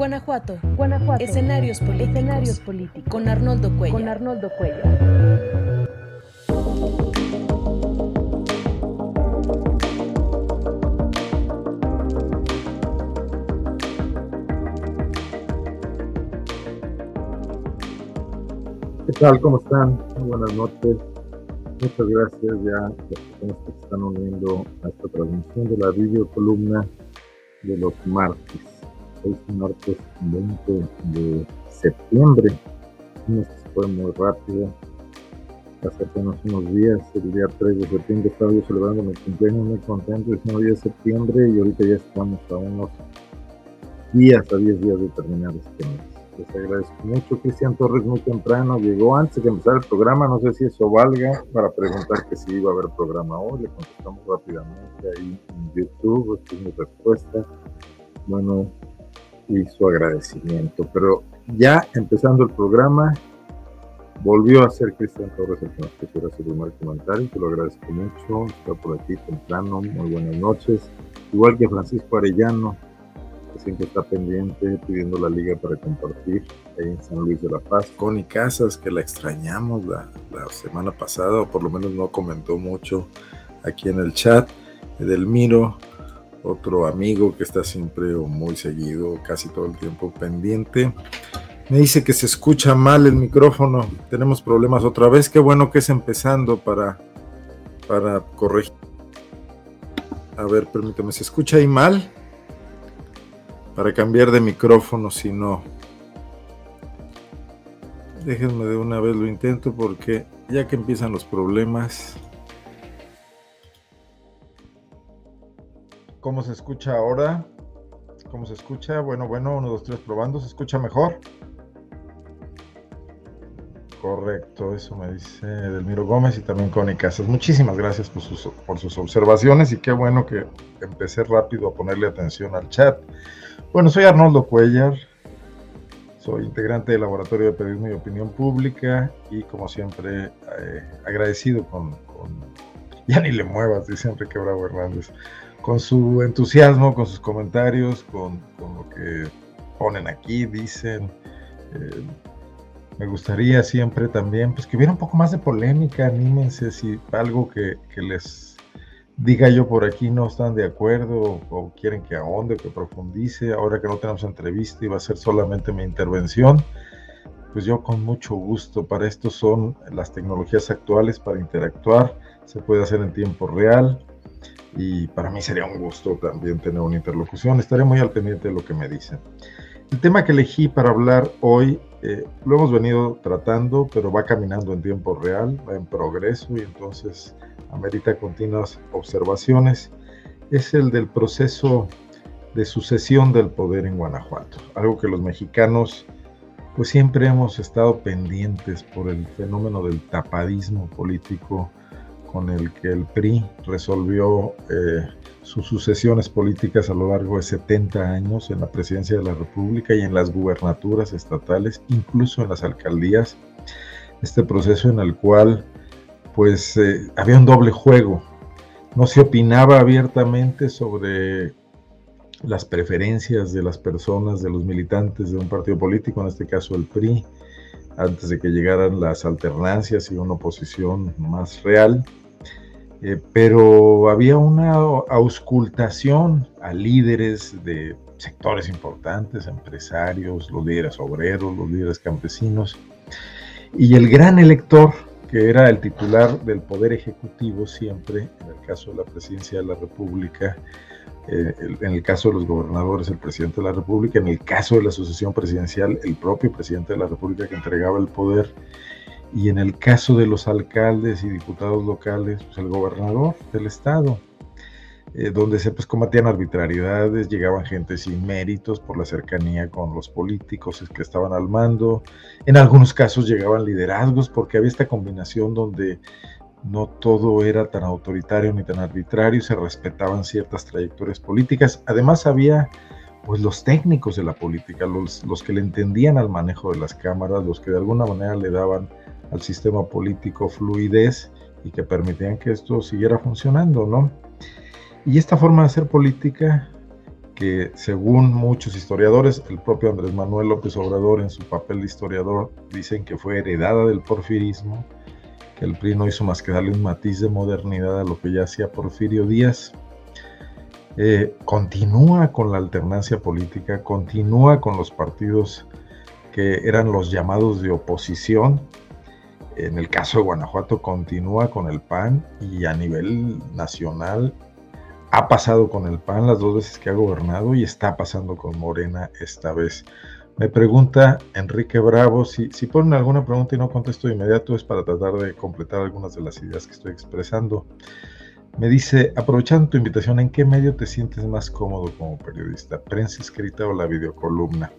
Guanajuato. Guanajuato. Escenarios políticos. Escenarios políticos. Con Arnoldo Cuellar. Con Arnoldo Cuellar. ¿Qué tal? ¿Cómo están? Muy buenas noches. Muchas gracias ya a las personas que se están uniendo a esta transmisión de la videocolumna de los martes. Hoy es martes 20 de septiembre. Un se fue muy rápido. Hace apenas unos días, el día 3 de septiembre, estaba yo celebrando mi cumpleaños muy contento, el día de septiembre, y ahorita ya estamos a unos días, a 10 días de terminar este mes. Les agradezco mucho. Cristian Torres muy temprano llegó antes de que empezara el programa. No sé si eso valga para preguntar que si iba a haber programa hoy. Le contestamos rápidamente ahí en YouTube. Esta es mi respuesta. Bueno, y su agradecimiento. Pero ya empezando el programa, volvió a ser Cristian Torres el que nos quisiera hacer un mal comentario. Te lo agradezco mucho. Está por aquí temprano. Muy buenas noches. Igual que Francisco Arellano, siempre está pendiente pidiendo la liga para compartir ahí en San Luis de la Paz. Connie Casas, que la extrañamos la, la, semana pasada, o por lo menos no comentó mucho aquí en el chat. Edelmiro, otro amigo que está siempre o muy seguido, casi todo el tiempo pendiente. Me dice que se escucha mal el micrófono, tenemos problemas otra vez. Qué bueno que es empezando para, para corregir. A ver, permítame, ¿se escucha ahí mal? para cambiar de micrófono si no. Déjenme de una vez lo intento porque ya que empiezan los problemas. ¿Cómo se escucha ahora? ¿Cómo se escucha? Bueno, bueno, uno, dos, tres, probando. ¿Se escucha mejor? Correcto, eso me dice Delmiro Gómez y también Connie Casas. Muchísimas gracias por sus, por sus observaciones y qué bueno que empecé rápido a ponerle atención al chat. Bueno, soy Arnoldo Cuellar, soy integrante del Laboratorio de Periodismo y Opinión Pública y como siempre eh, agradecido con, con, ya ni le muevas, dice Enrique Bravo Hernández, con su entusiasmo, con sus comentarios, con, con lo que ponen aquí, dicen. Eh, me gustaría siempre también pues que hubiera un poco más de polémica, anímense si algo que, que les diga yo por aquí no están de acuerdo o quieren que ahonde, que profundice, ahora que no tenemos entrevista y va a ser solamente mi intervención, pues yo con mucho gusto, para esto son las tecnologías actuales para interactuar, se puede hacer en tiempo real y para mí sería un gusto también tener una interlocución, estaré muy al pendiente de lo que me dicen. El tema que elegí para hablar hoy eh, lo hemos venido tratando, pero va caminando en tiempo real, va en progreso y entonces amerita continuas observaciones. Es el del proceso de sucesión del poder en Guanajuato, algo que los mexicanos pues siempre hemos estado pendientes por el fenómeno del tapadismo político con el que el PRI resolvió eh, sus sucesiones políticas a lo largo de 70 años en la presidencia de la República y en las gubernaturas estatales, incluso en las alcaldías. Este proceso en el cual pues eh, había un doble juego. No se opinaba abiertamente sobre las preferencias de las personas, de los militantes de un partido político, en este caso el PRI, antes de que llegaran las alternancias y una oposición más real. Eh, pero había una auscultación a líderes de sectores importantes, empresarios, los líderes obreros, los líderes campesinos, y el gran elector, que era el titular del Poder Ejecutivo siempre, en el caso de la Presidencia de la República, eh, en el caso de los gobernadores, el presidente de la República, en el caso de la sucesión presidencial, el propio presidente de la República que entregaba el poder, y en el caso de los alcaldes y diputados locales, pues el gobernador del estado, eh, donde se pues, combatían arbitrariedades, llegaban gente sin méritos por la cercanía con los políticos que estaban al mando, en algunos casos llegaban liderazgos porque había esta combinación donde no todo era tan autoritario ni tan arbitrario, se respetaban ciertas trayectorias políticas, además había pues los técnicos de la política, los, los que le entendían al manejo de las cámaras, los que de alguna manera le daban al sistema político fluidez y que permitían que esto siguiera funcionando, ¿no? Y esta forma de hacer política que según muchos historiadores, el propio Andrés Manuel López Obrador en su papel de historiador dicen que fue heredada del porfirismo, que el PRI no hizo más que darle un matiz de modernidad a lo que ya hacía Porfirio Díaz. Eh, continúa con la alternancia política, continúa con los partidos que eran los llamados de oposición. En el caso de Guanajuato continúa con el PAN y a nivel nacional ha pasado con el PAN las dos veces que ha gobernado y está pasando con Morena esta vez. Me pregunta Enrique Bravo, si, si ponen alguna pregunta y no contesto de inmediato es para tratar de completar algunas de las ideas que estoy expresando. Me dice, aprovechando tu invitación, ¿en qué medio te sientes más cómodo como periodista? ¿Prensa escrita o la videocolumna?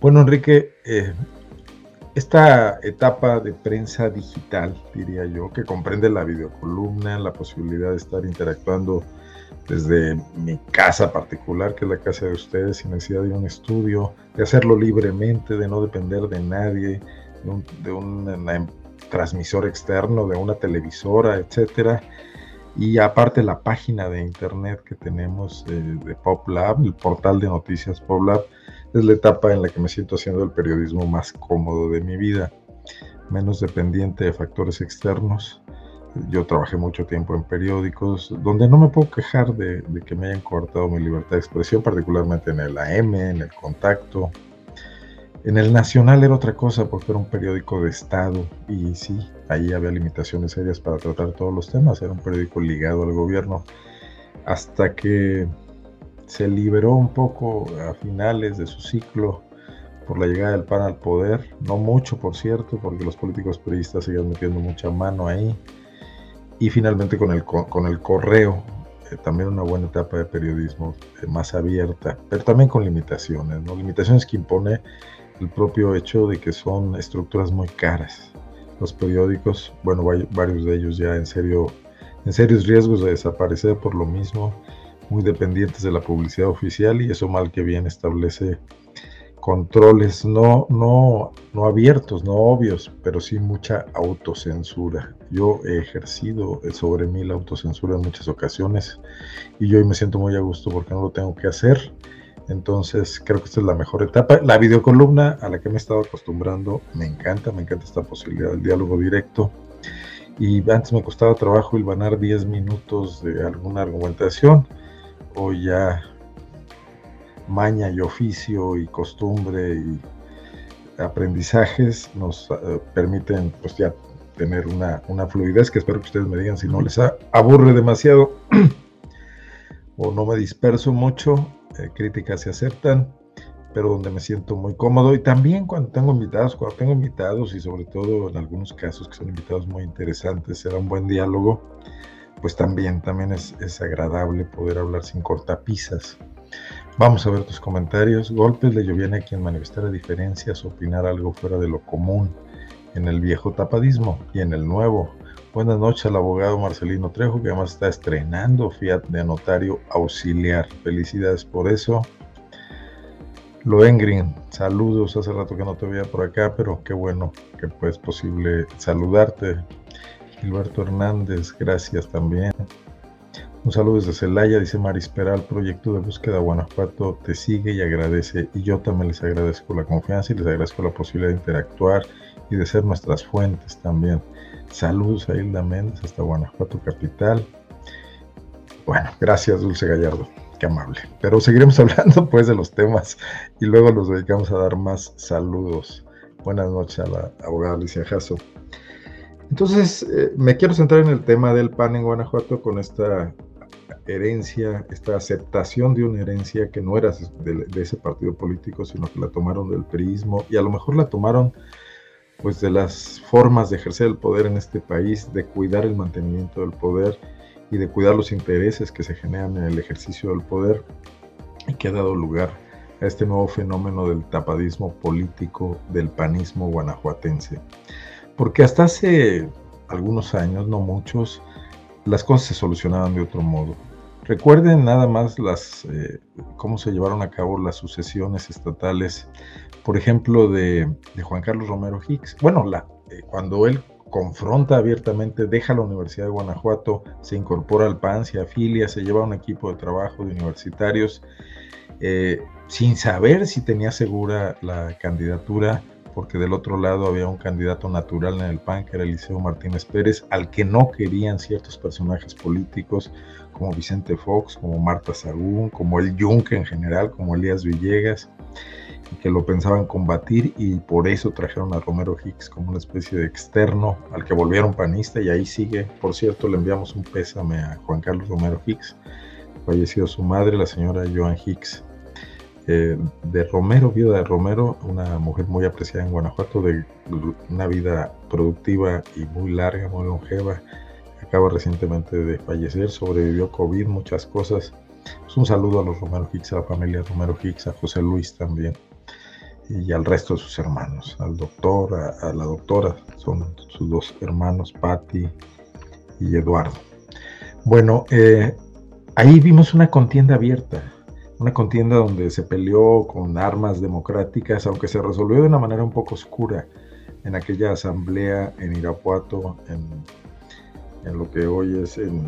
Bueno, Enrique, eh, esta etapa de prensa digital, diría yo, que comprende la videocolumna, la posibilidad de estar interactuando desde mi casa particular, que es la casa de ustedes, sin necesidad de un estudio, de hacerlo libremente, de no depender de nadie, de un, transmisor externo, de una televisora, etcétera. Y aparte la página de internet que tenemos de, de PopLab, el portal de noticias PopLab, es la etapa en la que me siento haciendo el periodismo más cómodo de mi vida, menos dependiente de factores externos yo trabajé mucho tiempo en periódicos donde no me puedo quejar de, que me hayan cortado mi libertad de expresión, particularmente en el AM, en el Contacto. En el Nacional era otra cosa porque era un periódico de Estado y sí, ahí había limitaciones serias para tratar todos los temas, era un periódico ligado al gobierno. Hasta que se liberó un poco a finales de su ciclo por la llegada del PAN al poder, no mucho por cierto, porque los políticos periodistas siguen metiendo mucha mano ahí y finalmente con el, con el correo, eh, también una buena etapa de periodismo eh, más abierta, pero también con limitaciones, ¿no? limitaciones que impone el propio hecho de que son estructuras muy caras. Los periódicos, bueno, varios de ellos ya en serio, en serios riesgos de desaparecer por lo mismo, muy dependientes de la publicidad oficial y eso mal que bien establece controles no, no, no abiertos, no obvios, pero sí mucha autocensura. Yo he ejercido sobre mí la autocensura en muchas ocasiones y yo hoy me siento muy a gusto porque no lo tengo que hacer. Entonces creo que esta es la mejor etapa. La videocolumna a la que me he estado acostumbrando me encanta, me encanta esta posibilidad del diálogo directo. Y antes me costaba trabajo hilvanar 10 minutos de alguna argumentación. Hoy ya maña y oficio y costumbre y aprendizajes nos eh, permiten pues ya tener una, fluidez que espero que ustedes me digan si no les aburre demasiado o no me disperso mucho, eh, críticas se aceptan, pero donde me siento muy cómodo. Y también cuando tengo invitados, cuando tengo invitados y sobre todo en algunos casos que son invitados muy interesantes, será un buen diálogo, pues también, también es, es agradable poder hablar sin cortapisas. Vamos a ver tus comentarios. Golpes le llovían a quien manifestara diferencias, opinar algo fuera de lo común en el viejo tapadismo y en el nuevo. Buenas noches al abogado Marcelino Trejo, que además está estrenando Fiat de notario auxiliar. Felicidades por eso. Loengrin, saludos. Hace rato que no te veía por acá, pero qué bueno que pues posible saludarte. Gilberto Hernández, gracias también. Un saludo desde Celaya, dice Maris Peral, proyecto de búsqueda Guanajuato te sigue y agradece. Y yo también les agradezco la confianza y les agradezco la posibilidad de interactuar y de ser nuestras fuentes también. Saludos a Hilda Méndez hasta Guanajuato Capital. Bueno, gracias Dulce Gallardo, qué amable. Pero seguiremos hablando pues de los temas y luego nos dedicamos a dar más saludos. Buenas noches a la abogada Alicia Jasso. Entonces, eh, me quiero centrar en el tema del PAN en Guanajuato con esta herencia, esta aceptación de una herencia que no era de, ese partido político, sino que la tomaron del priismo y a lo mejor la tomaron pues de las formas de ejercer el poder en este país, de cuidar el mantenimiento del poder y de cuidar los intereses que se generan en el ejercicio del poder y que ha dado lugar a este nuevo fenómeno del tapadismo político del panismo guanajuatense. Porque hasta hace algunos años, no muchos, las cosas se solucionaban de otro modo. Recuerden nada más las eh, cómo se llevaron a cabo las sucesiones estatales, por ejemplo, de, Juan Carlos Romero Hicks. Bueno, la, eh, cuando él confronta abiertamente, deja la Universidad de Guanajuato, se incorpora al PAN, se afilia, se lleva un equipo de trabajo de universitarios, eh, sin saber si tenía segura la candidatura, porque del otro lado había un candidato natural en el PAN, que era Eliseo Martínez Pérez, al que no querían ciertos personajes políticos, como Vicente Fox, como Marta Sagún, como el Yunque en general, como Elías Villegas que lo pensaban combatir y por eso trajeron a Romero Hicks como una especie de externo al que volvieron panista y ahí sigue. Por cierto, le enviamos un pésame a Juan Carlos Romero Hicks, falleció su madre, la señora Joan Hicks. Eh, de Romero, viuda de Romero, una mujer muy apreciada en Guanajuato, de una vida productiva y muy larga, muy longeva. Acaba recientemente de fallecer, sobrevivió COVID, muchas cosas. Pues un saludo a los Romero Hicks, a la familia Romero Hicks, a José Luis también y al resto de sus hermanos, al doctor, a, la doctora, son sus dos hermanos, Patti y Eduardo. Bueno, eh, ahí vimos una contienda abierta, una contienda donde se peleó con armas democráticas, aunque se resolvió de una manera un poco oscura en aquella asamblea en Irapuato, en, lo que hoy es el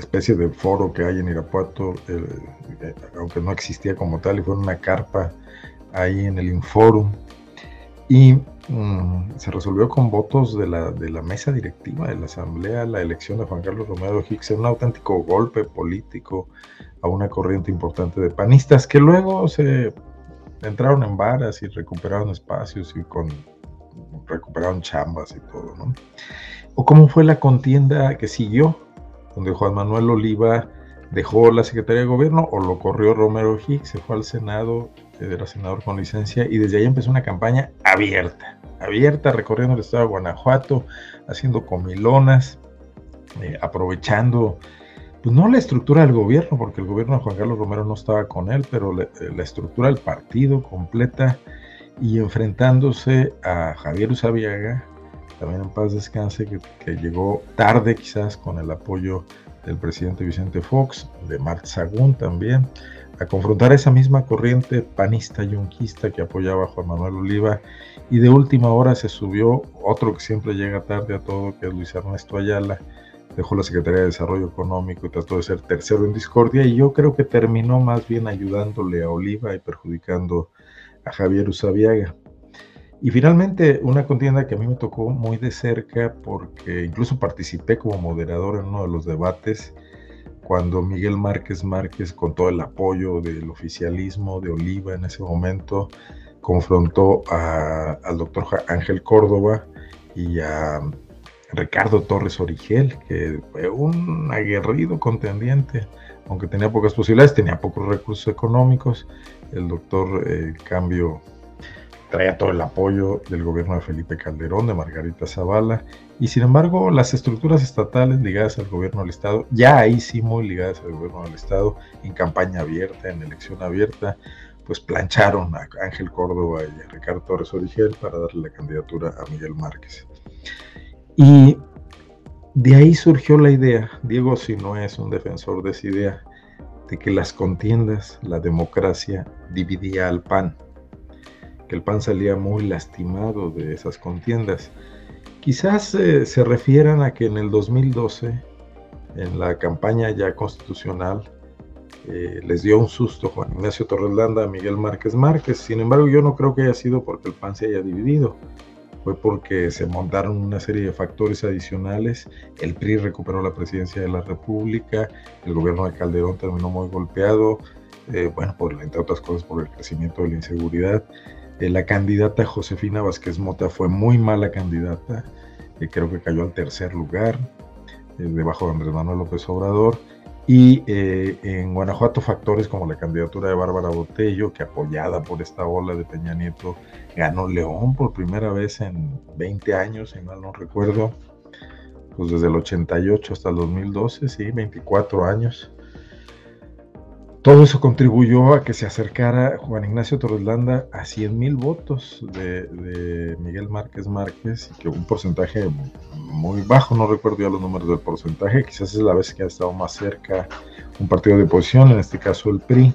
especie de foro que hay en Irapuato, eh, aunque no existía como tal, y fue una carpa ahí en el Inforum. Mm, se resolvió con votos de la, de la mesa directiva de la Asamblea la elección de Juan Carlos Romero Hicks, un auténtico golpe político a una corriente importante de panistas que luego se entraron en varas y recuperaron espacios y con recuperaron chambas y todo, ¿no? O cómo fue la contienda que siguió donde Juan Manuel Oliva dejó la Secretaría de Gobierno o lo corrió Romero Hicks, se fue al Senado, era senador con licencia, y desde ahí empezó una campaña abierta, abierta, recorriendo el estado de Guanajuato, haciendo comilonas, eh, aprovechando, pues no la estructura del gobierno, porque el gobierno de Juan Carlos Romero no estaba con él, pero la, eh, estructura del partido completa y enfrentándose a Javier Usabiaga, también en paz descanse, que, llegó tarde quizás con el apoyo del presidente Vicente Fox, de Mark Sagún también, a confrontar esa misma corriente panista y unquista que apoyaba a Juan Manuel Oliva y de última hora se subió otro que siempre llega tarde a todo, que es Luis Ernesto Ayala, dejó la Secretaría de Desarrollo Económico y trató de ser tercero en discordia y yo creo que terminó más bien ayudándole a Oliva y perjudicando a Javier Usabiaga. Y finalmente, una contienda que a mí me tocó muy de cerca porque incluso participé como moderador en uno de los debates cuando Miguel Márquez Márquez, con todo el apoyo del oficialismo de Oliva en ese momento, confrontó al doctor Ángel Córdoba y a Ricardo Torres Origel, que fue un aguerrido contendiente, aunque tenía pocas posibilidades, tenía pocos recursos económicos. El doctor eh, Cambio traía todo el apoyo del gobierno de Felipe Calderón, de Margarita Zavala, y sin embargo las estructuras estatales ligadas al gobierno del Estado, ya ahí sí muy ligadas al gobierno del Estado, en campaña abierta, en elección abierta, pues plancharon a Ángel Córdoba y a Ricardo Torres Origel para darle la candidatura a Miguel Márquez. Y de ahí surgió la idea, Diego si no es un defensor de esa idea, de que las contiendas, la democracia dividía al PAN que el PAN salía muy lastimado de esas contiendas. Quizás eh, se refieran a que en el 2012, en la campaña ya constitucional, eh, les dio un susto Juan Ignacio Torreslanda a Miguel Márquez Márquez. Sin embargo, yo no creo que haya sido porque el PAN se haya dividido. Fue porque se montaron una serie de factores adicionales. El PRI recuperó la presidencia de la República. El gobierno de Calderón terminó muy golpeado. Eh, bueno, por, entre otras cosas, por el crecimiento de la inseguridad. Eh, la candidata Josefina Vázquez Mota fue muy mala candidata, eh, creo que cayó al tercer lugar, debajo de Andrés Manuel López Obrador. Y en Guanajuato factores como la candidatura de Bárbara Botello, que apoyada por esta ola de Peña Nieto, ganó León por primera vez en 20 años, si mal no recuerdo, pues desde el 88 hasta el 2012, sí, 24 años. Todo eso contribuyó a que se acercara Juan Ignacio Torreslanda a 100 mil votos de, Miguel Márquez Márquez, que un porcentaje muy bajo, no recuerdo ya los números del porcentaje, quizás es la vez que ha estado más cerca un partido de oposición, en este caso el PRI,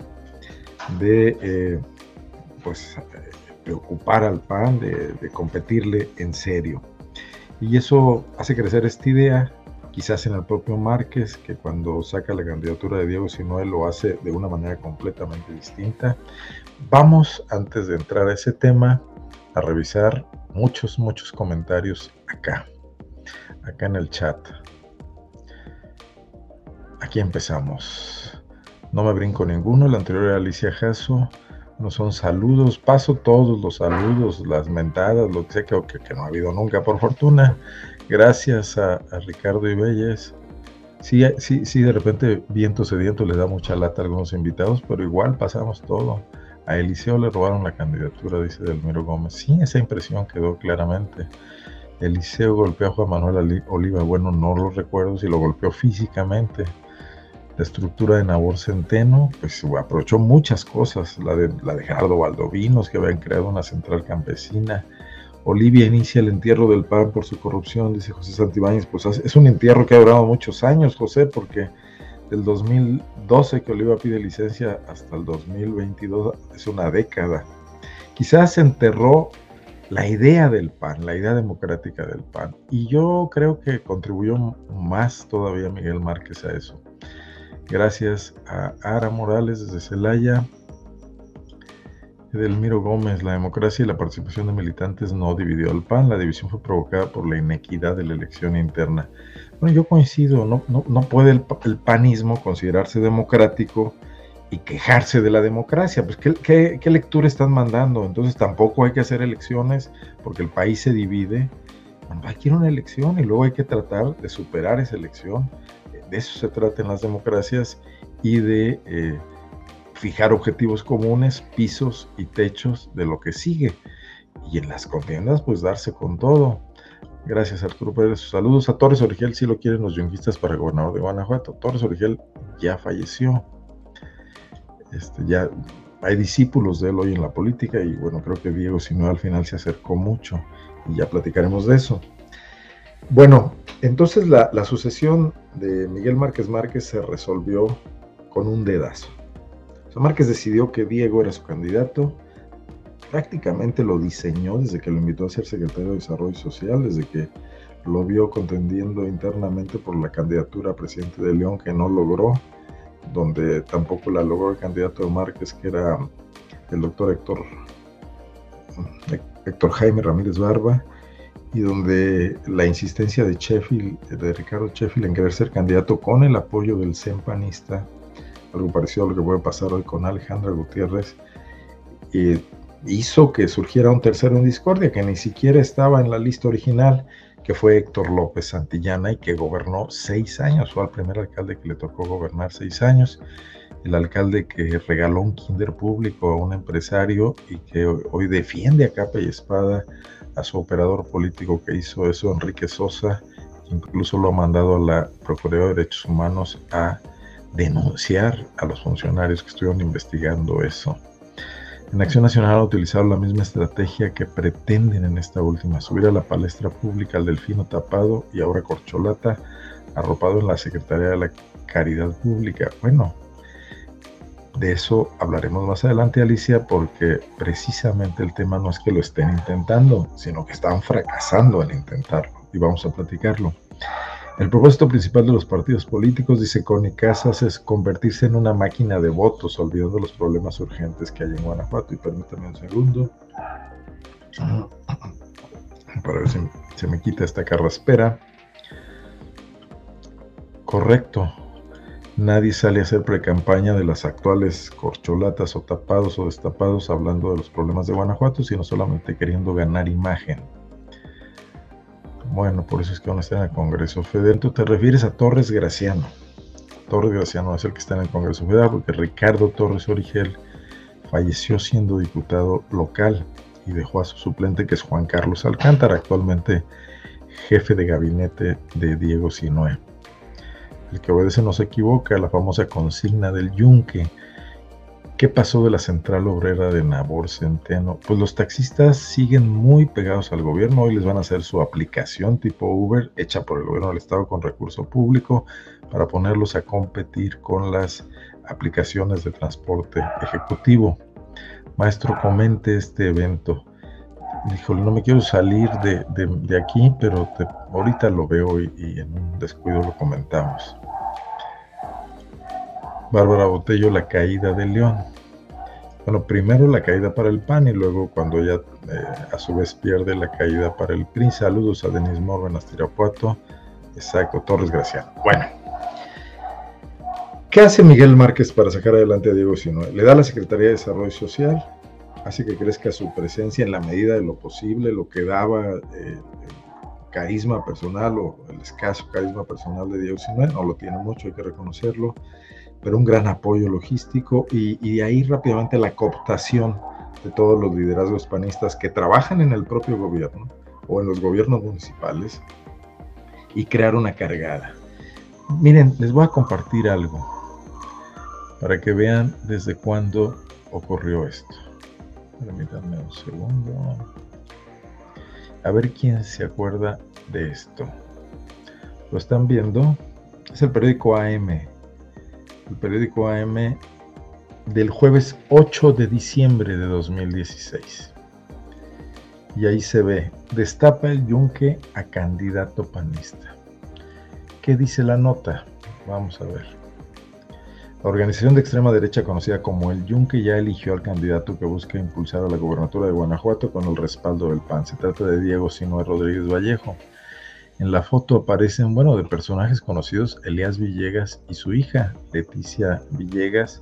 de eh, pues preocupar al PAN, de competirle en serio. Y eso hace crecer esta idea, quizás en el propio Márquez, que cuando saca la candidatura de Diego Sinuel lo hace de una manera completamente distinta. Vamos, antes de entrar a ese tema, a revisar muchos, muchos comentarios acá, acá en el chat. Aquí empezamos. No me brinco ninguno, el anterior era Alicia Jasso. No son saludos, paso todos los saludos, las mentadas, lo que sea que, no ha habido nunca, por fortuna. Gracias a, a Ricardo Ibelles. Sí, sí, sí, de repente viento sediento le da mucha lata a algunos invitados, pero igual pasamos todo. A Eliseo le robaron la candidatura, dice Delmiro Gómez. Sí, esa impresión quedó claramente. Eliseo golpeó a Juan Manuel Oliva. Bueno, no lo recuerdo si lo golpeó físicamente la estructura de Nabor Centeno, pues aprovechó muchas cosas, la de, la de Gerardo Valdovinos, que habían creado una central campesina. Olivia inicia el entierro del PAN por su corrupción, dice José Santibáñez. Pues es un entierro que ha durado muchos años, José, porque del 2012 que Olivia pide licencia hasta el 2022 es una década. Quizás se enterró la idea del PAN, la idea democrática del PAN. Y yo creo que contribuyó más todavía Miguel Márquez a eso. Gracias a Ara Morales desde Celaya. Edelmiro Gómez, la democracia y la participación de militantes no dividió al PAN, la división fue provocada por la inequidad de la elección interna. Bueno, yo coincido, no, no, puede el, panismo considerarse democrático y quejarse de la democracia. Pues, ¿qué, ¿qué, lectura están mandando? Entonces tampoco hay que hacer elecciones porque el país se divide. Bueno, hay que ir a una elección y luego hay que tratar de superar esa elección de eso se trata en las democracias y de eh, fijar objetivos comunes, pisos y techos de lo que sigue. Y en las contiendas, pues darse con todo. Gracias Arturo Pérez. Saludos a Torres Origel, si lo quieren los yunguistas para gobernador de Guanajuato. Torres Origel ya falleció. Este, ya hay discípulos de él hoy en la política y bueno, creo que Diego no al final se acercó mucho y ya platicaremos de eso. Bueno, entonces la, sucesión de Miguel Márquez Márquez se resolvió con un dedazo. Márquez decidió que Diego era su candidato, prácticamente lo diseñó desde que lo invitó a ser secretario de Desarrollo Social, desde que lo vio contendiendo internamente por la candidatura a presidente de León que no logró, donde tampoco la logró el candidato de Márquez, que era el doctor Héctor, Héctor Jaime Ramírez Barba, y donde la insistencia de Sheffield, de Ricardo Sheffield en querer ser candidato con el apoyo del CEMPANista, algo parecido a lo que puede pasar hoy con Alejandra Gutiérrez, hizo que surgiera un tercero en discordia que ni siquiera estaba en la lista original, que fue Héctor López Santillana y que gobernó seis años, fue el primer alcalde que le tocó gobernar seis años, el alcalde que regaló un kinder público a un empresario y que hoy defiende a capa y espada a su operador político que hizo eso, Enrique Sosa, incluso lo ha mandado a la Procuraduría de Derechos Humanos a denunciar a los funcionarios que estuvieron investigando eso. En Acción Nacional ha utilizado la misma estrategia que pretenden en esta última, subir a la palestra pública al delfino tapado y ahora corcholata arropado en la Secretaría de la Caridad Pública. Bueno, de eso hablaremos más adelante, Alicia, porque precisamente el tema no es que lo estén intentando, sino que están fracasando en intentarlo. Y vamos a platicarlo. El propósito principal de los partidos políticos, dice Connie Casas, es convertirse en una máquina de votos, olvidando los problemas urgentes que hay en Guanajuato. Y permítame un segundo. Para ver si se me quita esta carraspera. Correcto. Nadie sale a hacer precampaña de las actuales corcholatas o tapados o destapados hablando de los problemas de Guanajuato, sino solamente queriendo ganar imagen. Bueno, por eso es que van a estar en el Congreso Federal. Tú te refieres a Torres Graciano. Torres Graciano es el que está en el Congreso Federal, porque Ricardo Torres Origel falleció siendo diputado local y dejó a su suplente, que es Juan Carlos Alcántara, actualmente jefe de gabinete de Diego Sinoé. El que obedece no se equivoca, la famosa consigna del yunque. ¿Qué pasó de la central obrera de Nabor Centeno? Pues los taxistas siguen muy pegados al gobierno. Hoy les van a hacer su aplicación tipo Uber, hecha por el gobierno del Estado con recurso público, para ponerlos a competir con las aplicaciones de transporte ejecutivo. maestro, comente este evento. Dijo, no me quiero salir de, aquí, pero ahorita lo veo y en un descuido lo comentamos. Bárbara Botello, la caída de León. Bueno, primero la caída para el PAN y luego cuando ella eh, a su vez pierde la caída para el PRI. Saludos a Denis Morben, Tirapuato, exacto, Torres Graciano. Bueno, ¿qué hace Miguel Márquez para sacar adelante a Diego Sinue? Le da la Secretaría de Desarrollo Social, hace que crezca su presencia en la medida de lo posible, lo que daba eh, el carisma personal o el escaso carisma personal de Diego Sinue, no lo tiene mucho, hay que reconocerlo pero un gran apoyo logístico y, de ahí rápidamente la cooptación de todos los liderazgos panistas que trabajan en el propio gobierno o en los gobiernos municipales y crear una cargada. Miren, les voy a compartir algo para que vean desde cuándo ocurrió esto. Permítanme un segundo. A ver quién se acuerda de esto. Lo están viendo. Es el periódico AM el periódico AM del jueves 8 de diciembre de 2016. Y ahí se ve, destapa el yunque a candidato panista. ¿Qué dice la nota? Vamos a ver. La organización de extrema derecha conocida como el Yunque ya eligió al candidato que busca impulsar a la gobernatura de Guanajuato con el respaldo del PAN. Se trata de Diego Sinoe Rodríguez Vallejo. En la foto aparecen, bueno, de personajes conocidos, Elías Villegas y su hija, Leticia Villegas,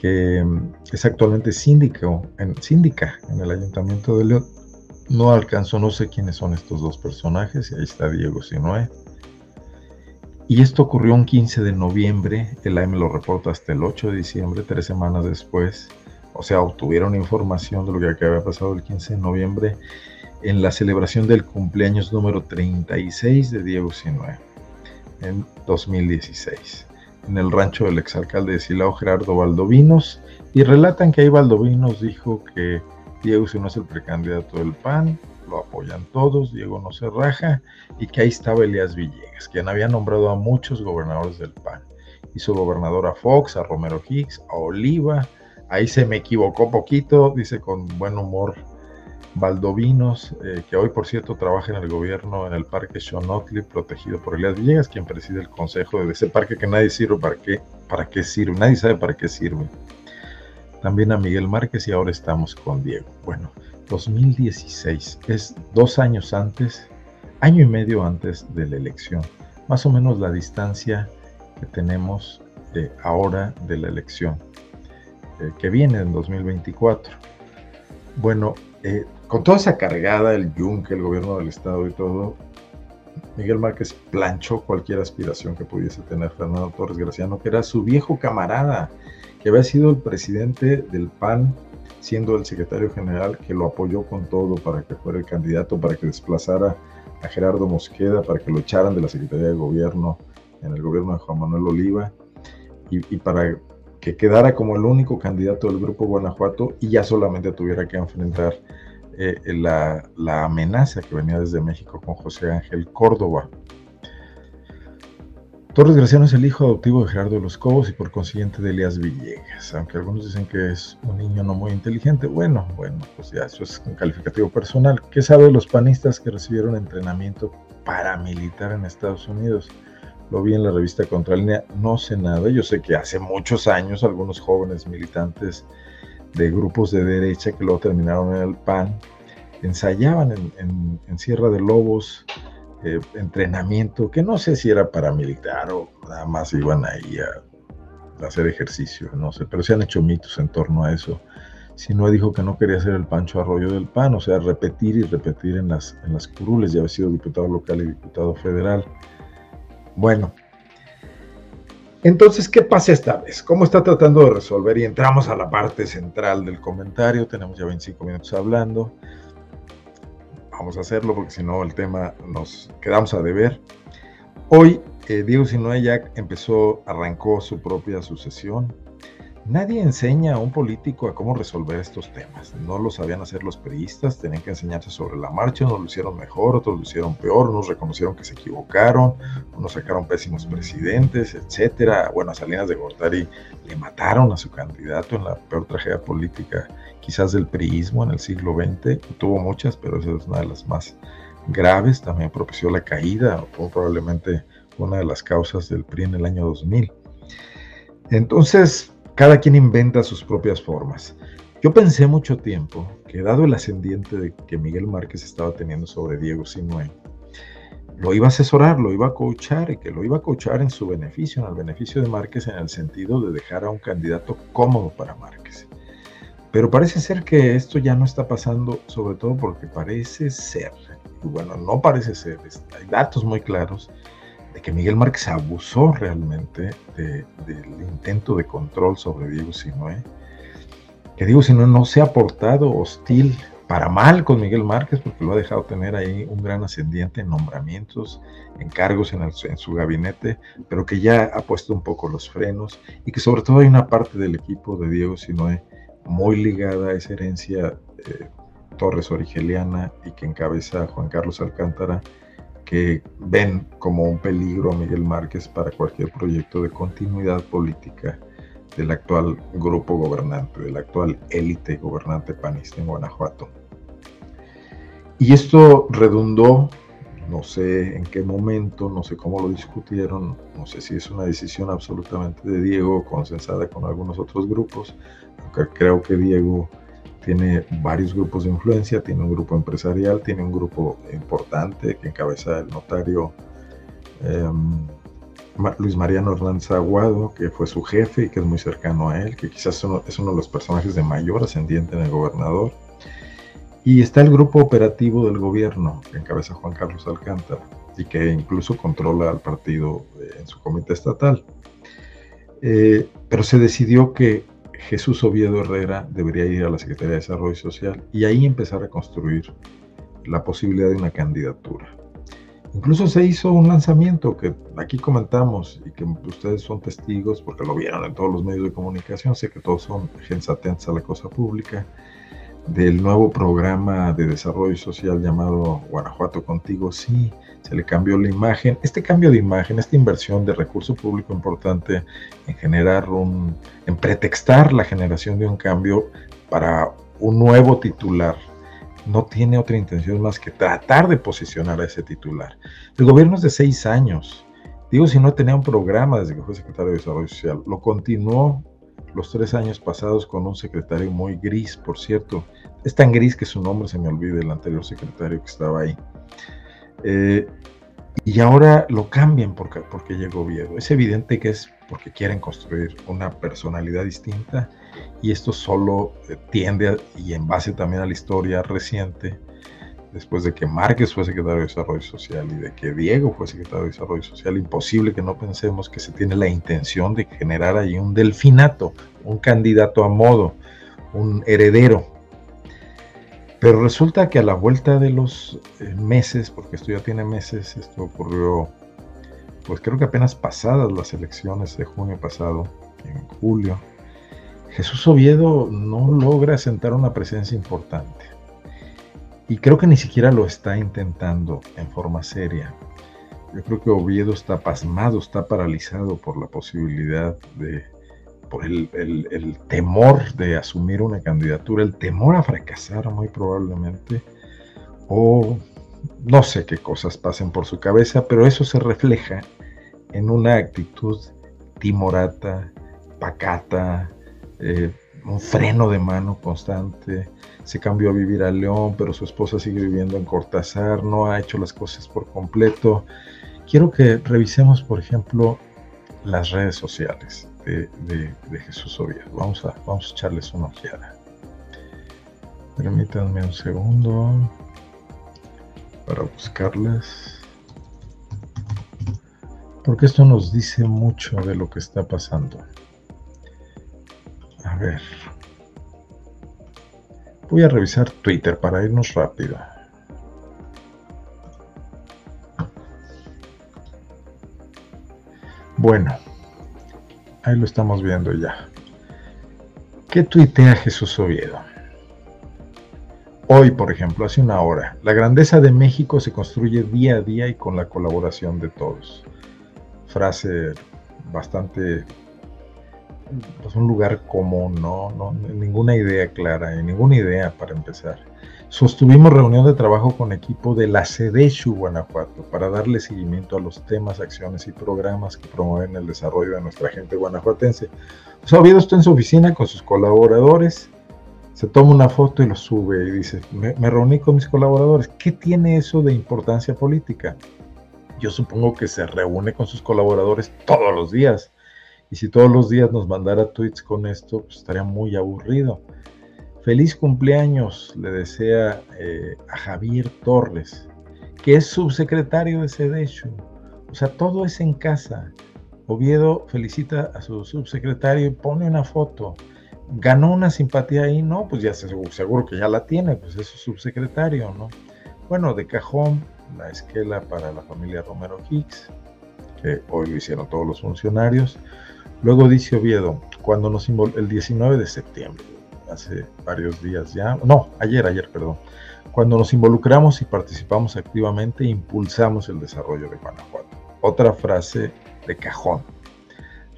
que mm, es actualmente síndico, síndica en el Ayuntamiento de León. No alcanzó, no sé quiénes son estos dos personajes, y ahí está Diego Sinoé. Y esto ocurrió un 15 de noviembre, el AM lo reporta hasta el 8 de diciembre, tres semanas después. O sea, obtuvieron información de lo que había pasado el 15 de noviembre en la celebración del cumpleaños número 36 de Diego Sinue en 2016, en el rancho del exalcalde de Silao, Gerardo Valdovinos, y relatan que ahí Valdovinos dijo que Diego Sinue es el precandidato del PAN, lo apoyan todos, Diego no se raja, y que ahí estaba Elías Villegas, quien había nombrado a muchos gobernadores del PAN. Hizo gobernador a Fox, a Romero Hicks, a Oliva, ahí se me equivocó poquito, dice con buen humor Valdovinos, eh, que hoy por cierto trabaja en el gobierno en el parque Shonotli, protegido por Elías Villegas, quien preside el consejo de ese parque que nadie sirve para qué, para qué sirve, nadie sabe para qué sirve. También a Miguel Márquez y ahora estamos con Diego. Bueno, 2016 es dos años antes, año y medio antes de la elección, más o menos la distancia que tenemos de ahora de la elección, eh, que viene en 2024. Bueno, eh, con toda esa cargada, el yunque, el gobierno del Estado y todo, Miguel Márquez planchó cualquier aspiración que pudiese tener Fernando Torres Graciano, que era su viejo camarada, que había sido el presidente del PAN, siendo el secretario general, que lo apoyó con todo para que fuera el candidato, para que desplazara a Gerardo Mosqueda, para que lo echaran de la Secretaría de Gobierno en el gobierno de Juan Manuel Oliva, y, y para que quedara como el único candidato del Grupo Guanajuato y ya solamente tuviera que enfrentar eh, la, la, amenaza que venía desde México con José Ángel Córdoba. Torres Graciano es el hijo adoptivo de Gerardo de los Cobos y por consiguiente de Elías Villegas, aunque algunos dicen que es un niño no muy inteligente. Bueno, bueno, pues ya eso es un calificativo personal. ¿Qué sabe los panistas que recibieron entrenamiento paramilitar en Estados Unidos? lo vi en la revista Contralínea, no sé nada, yo sé que hace muchos años algunos jóvenes militantes de grupos de derecha que luego terminaron en el PAN, ensayaban en, Sierra de Lobos eh, entrenamiento, que no sé si era paramilitar o nada más iban ahí a, hacer ejercicio, no sé, pero se han hecho mitos en torno a eso. Si no dijo que no quería ser el Pancho Arroyo del PAN, o sea, repetir y repetir en las, en las curules, ya había sido diputado local y diputado federal. Bueno, entonces, ¿qué pasa esta vez? ¿Cómo está tratando de resolver? Y entramos a la parte central del comentario. Tenemos ya 25 minutos hablando. Vamos a hacerlo porque si no el tema nos quedamos a deber. Hoy eh, Diego Sinoé ya empezó, arrancó su propia sucesión. Nadie enseña a un político a cómo resolver estos temas. No lo sabían hacer los periodistas, tenían que enseñarse sobre la marcha, unos lo hicieron mejor, otros lo hicieron peor, unos reconocieron que se equivocaron, unos sacaron pésimos presidentes, etcétera. Bueno, a Salinas de Gortari le mataron a su candidato en la peor tragedia política, quizás del priismo en el siglo XX. Tuvo muchas, pero esa es una de las más graves. También propició la caída, fue probablemente una de las causas del PRI en el año 2000. Entonces, cada quien inventa sus propias formas. Yo pensé mucho tiempo que dado el ascendiente de que Miguel Márquez estaba teniendo sobre Diego Sinue, lo iba a asesorar, lo iba a coachar y que lo iba a coachar en su beneficio, en el beneficio de Márquez en el sentido de dejar a un candidato cómodo para Márquez. Pero parece ser que esto ya no está pasando, sobre todo porque parece ser, bueno, no parece ser, hay datos muy claros que Miguel Márquez abusó realmente del intento de control sobre Diego Sinue, que Diego Sinue no se ha portado hostil para mal con Miguel Márquez porque lo ha dejado tener ahí un gran ascendiente en nombramientos, en cargos en, su gabinete, pero que ya ha puesto un poco los frenos y que sobre todo hay una parte del equipo de Diego Sinue muy ligada a esa herencia eh, Torres Origeliana y que encabeza Juan Carlos Alcántara, que ven como un peligro a Miguel Márquez para cualquier proyecto de continuidad política del actual grupo gobernante, de la actual élite gobernante panista en Guanajuato. Y esto redundó, no sé en qué momento, no sé cómo lo discutieron, no sé si es una decisión absolutamente de Diego, consensada con algunos otros grupos, aunque creo que Diego tiene varios grupos de influencia, tiene un grupo empresarial, tiene un grupo importante que encabeza el notario em, Luis Mariano Hernández Aguado, que fue su jefe y que es muy cercano a él, que quizás es uno de los personajes de mayor ascendiente en el gobernador. Y está el grupo operativo del gobierno, que encabeza Juan Carlos Alcántara, y que incluso controla al partido eh, en su comité estatal. Eh, pero se decidió que Jesús Oviedo Herrera debería ir a la Secretaría de Desarrollo Social y ahí empezar a construir la posibilidad de una candidatura. Incluso se hizo un lanzamiento que aquí comentamos y que ustedes son testigos porque lo vieron en todos los medios de comunicación, sé que todos son gente atentos a la cosa pública, del nuevo programa de desarrollo social llamado Guanajuato Contigo, sí, se le cambió la imagen. Este cambio de imagen, esta inversión de recurso público importante en generar un, en pretextar la generación de un cambio para un nuevo titular, no tiene otra intención más que tratar de posicionar a ese titular. El gobierno es de seis años. Digo, si no tenía un programa desde que fue secretario de Desarrollo Social, lo continuó los tres años pasados con un secretario muy gris, por cierto. Es tan gris que su nombre se me olvida, el anterior secretario que estaba ahí. Eh, y ahora lo cambian porque, porque llegó Oviedo. Es evidente que es porque quieren construir una personalidad distinta y esto solo eh, tiende, y en base también a la historia reciente, después de que Márquez fue secretario de Desarrollo Social y de que Diego fue secretario de Desarrollo Social, imposible que no pensemos que se tiene la intención de generar ahí un delfinato, un candidato a modo, un heredero. Pero resulta que a la vuelta de los eh, meses, porque esto ya tiene meses, esto ocurrió, pues creo que apenas pasadas las elecciones de junio pasado, en julio, Jesús Oviedo no logra sentar una presencia importante y creo que ni siquiera lo está intentando en forma seria. Yo creo que Oviedo está pasmado, está paralizado por la posibilidad de, por el, el, temor de asumir una candidatura, el temor a fracasar muy probablemente, o no sé qué cosas pasen por su cabeza, pero eso se refleja en una actitud timorata, pacata, eh, un freno de mano constante, se cambió a vivir a León, pero su esposa sigue viviendo en Cortázar, no ha hecho las cosas por completo. Quiero que revisemos, por ejemplo, las redes sociales de, Jesús Oviedo. Vamos a, vamos a echarles una ojeada. Permítanme un segundo para buscarlas. Porque esto nos dice mucho de lo que está pasando. A ver. Voy a revisar Twitter para irnos rápido. Bueno, ahí lo estamos viendo ya. ¿Qué tuitea Jesús Oviedo? Hoy, por ejemplo, hace una hora, la grandeza de México se construye día a día y con la colaboración de todos. Frase bastante, pues un lugar común, ¿no? no ninguna idea clara y ninguna idea para empezar. Sostuvimos reunión de trabajo con equipo de la CEDESHU Guanajuato para darle seguimiento a los temas, acciones y programas que promueven el desarrollo de nuestra gente guanajuatense. Pues Oviedo está en su oficina con sus colaboradores, se toma una foto y lo sube y dice, me, me reuní con mis colaboradores. ¿Qué tiene eso de importancia política? Yo supongo que se reúne con sus colaboradores todos los días. Y si todos los días nos mandara tweets con esto, pues estaría muy aburrido. Feliz cumpleaños, le desea eh, a Javier Torres, que es subsecretario de SEDESHU. O sea, todo es en casa. Oviedo felicita a su subsecretario y pone una foto. ¿Ganó una simpatía ahí? No, pues ya seguro, seguro que ya la tiene, pues es su subsecretario, ¿no? Bueno, de cajón, la esquela para la familia Romero Hicks, que hoy lo hicieron todos los funcionarios. Luego dice Oviedo, cuando nos el 19 de septiembre, hace varios días ya, no, ayer, ayer, perdón, cuando nos involucramos y participamos activamente, impulsamos el desarrollo de Guanajuato. Otra frase de cajón.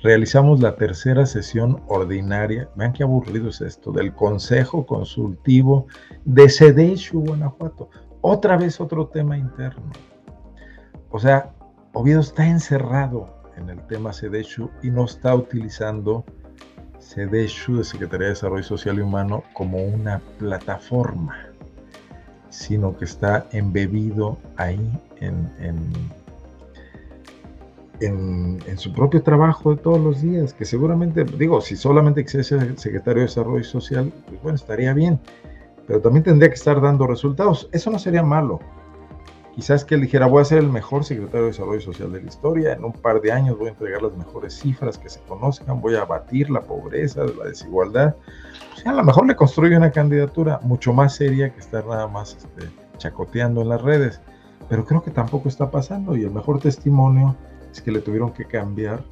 Realizamos la tercera sesión ordinaria, vean qué aburrido es esto, del Consejo Consultivo de Sedeshu, Guanajuato. Otra vez otro tema interno. O sea, Oviedo está encerrado en el tema Sedeshu y no está utilizando SEDESHU de Secretaría de Desarrollo Social y Humano como una plataforma, sino que está embebido ahí en, en, su propio trabajo de todos los días, que seguramente, digo, si solamente existe secretario de Desarrollo Social, pues bueno, estaría bien, pero también tendría que estar dando resultados. Eso no sería malo. Quizás que él dijera, voy a ser el mejor secretario de Desarrollo Social de la historia, en un par de años voy a entregar las mejores cifras que se conozcan, voy a abatir la pobreza, la desigualdad. O a lo mejor le construye una candidatura mucho más seria que estar nada más este, chacoteando en las redes. Pero creo que tampoco está pasando y el mejor testimonio es que le tuvieron que cambiar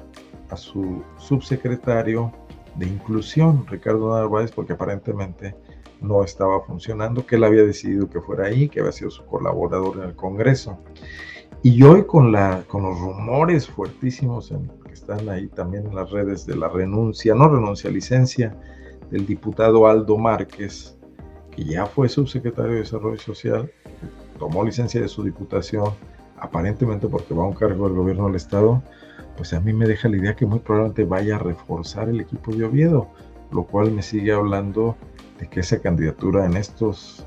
a su subsecretario de inclusión, Ricardo Narváez, porque aparentemente no estaba funcionando, que él había decidido que fuera ahí, que había sido su colaborador en el Congreso. Y hoy con, la, con los rumores fuertísimos que están ahí también en las redes de la renuncia, no renuncia, licencia del diputado Aldo Márquez, que ya fue subsecretario de Desarrollo Social, tomó licencia de su diputación, aparentemente porque va a un cargo del gobierno del Estado, pues a mí me deja la idea que muy probablemente vaya a reforzar el equipo de Oviedo, lo cual me sigue hablando que esa candidatura en estos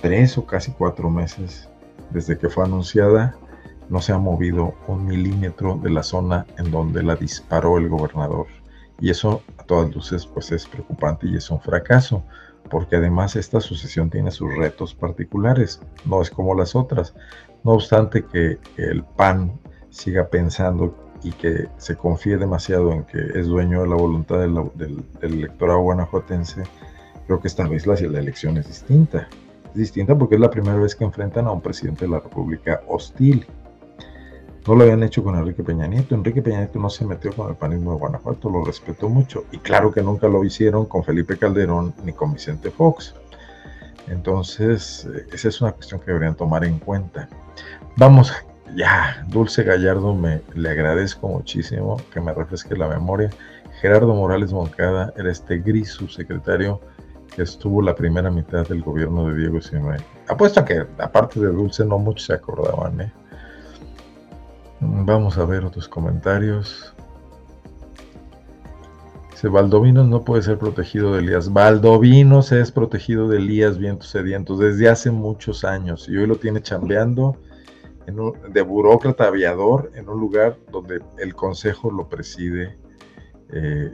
tres o casi cuatro meses desde que fue anunciada no se ha movido un milímetro de la zona en donde la disparó el gobernador. Y eso a todas luces pues es preocupante y es un fracaso, porque además esta sucesión tiene sus retos particulares, no es como las otras. No obstante que el PAN siga pensando y que se confíe demasiado en que es dueño de la voluntad del electorado guanajuatense, Creo que esta vez la, la elección es distinta. Es distinta porque es la primera vez que enfrentan a un presidente de la República hostil. No lo habían hecho con Enrique Peña Nieto. Enrique Peña Nieto no se metió con el panismo de Guanajuato, lo respetó mucho. Y claro que nunca lo hicieron con Felipe Calderón ni con Vicente Fox. Entonces, eh, esa es una cuestión que deberían tomar en cuenta. Vamos, ya, Dulce Gallardo, me le agradezco muchísimo que me refresque la memoria. Gerardo Morales Moncada era este gris subsecretario que estuvo la primera mitad del gobierno de Diego Sinué. Apuesto a que, aparte de Dulce, no muchos se acordaban. ¿eh? Vamos a ver otros comentarios. Dice, Valdovinos no puede ser protegido de Elías. Valdovinos es protegido de Elías Vientos Sedientos desde hace muchos años y hoy lo tiene chambeando en de burócrata aviador en un lugar donde el consejo lo preside eh,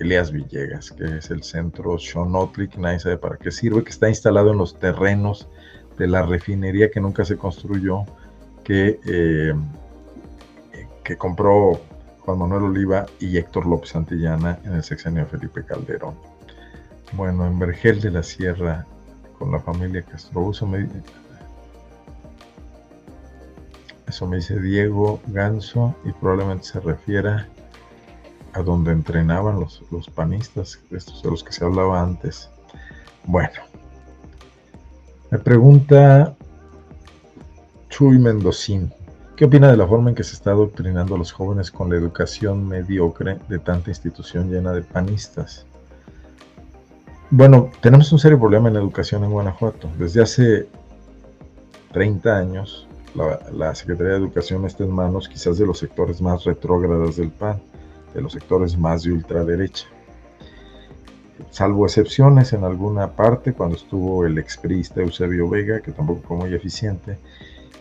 Elías Villegas, que es el centro Shonotlik, nadie sabe para qué sirve, que está instalado en los terrenos de la refinería que nunca se construyó, que, eh, que compró Juan Manuel Oliva y Héctor López Santillana en el sexenio de Felipe Calderón. Bueno, en Vergel de la Sierra, con la familia Castro me, eso me dice Diego Ganso y probablemente se refiera a donde entrenaban los, los panistas, estos de los que se hablaba antes. Bueno, me pregunta Chuy Mendocín, ¿qué opina de la forma en que se está adoctrinando a los jóvenes con la educación mediocre de tanta institución llena de panistas? Bueno, tenemos un serio problema en la educación en Guanajuato. Desde hace 30 años, la, Secretaría de Educación está en manos quizás de los sectores más retrógradas del PAN, de los sectores más de ultraderecha. Salvo excepciones en alguna parte, cuando estuvo el exprista Eusebio Vega, que tampoco fue muy eficiente,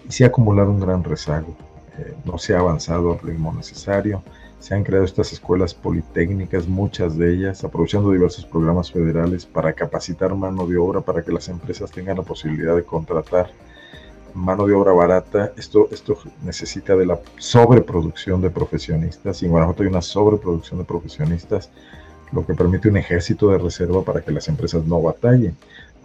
y se ha acumulado un gran rezago. Eh, no se ha avanzado al ritmo necesario se han creado estas escuelas politécnicas, muchas de ellas, aprovechando diversos programas federales para capacitar mano de obra para que las empresas tengan la posibilidad de contratar mano de obra barata. Esto, esto necesita de la sobreproducción de profesionistas. Y en Guanajuato hay una sobreproducción de profesionistas, lo que permite un ejército de reserva para que las empresas no batallen.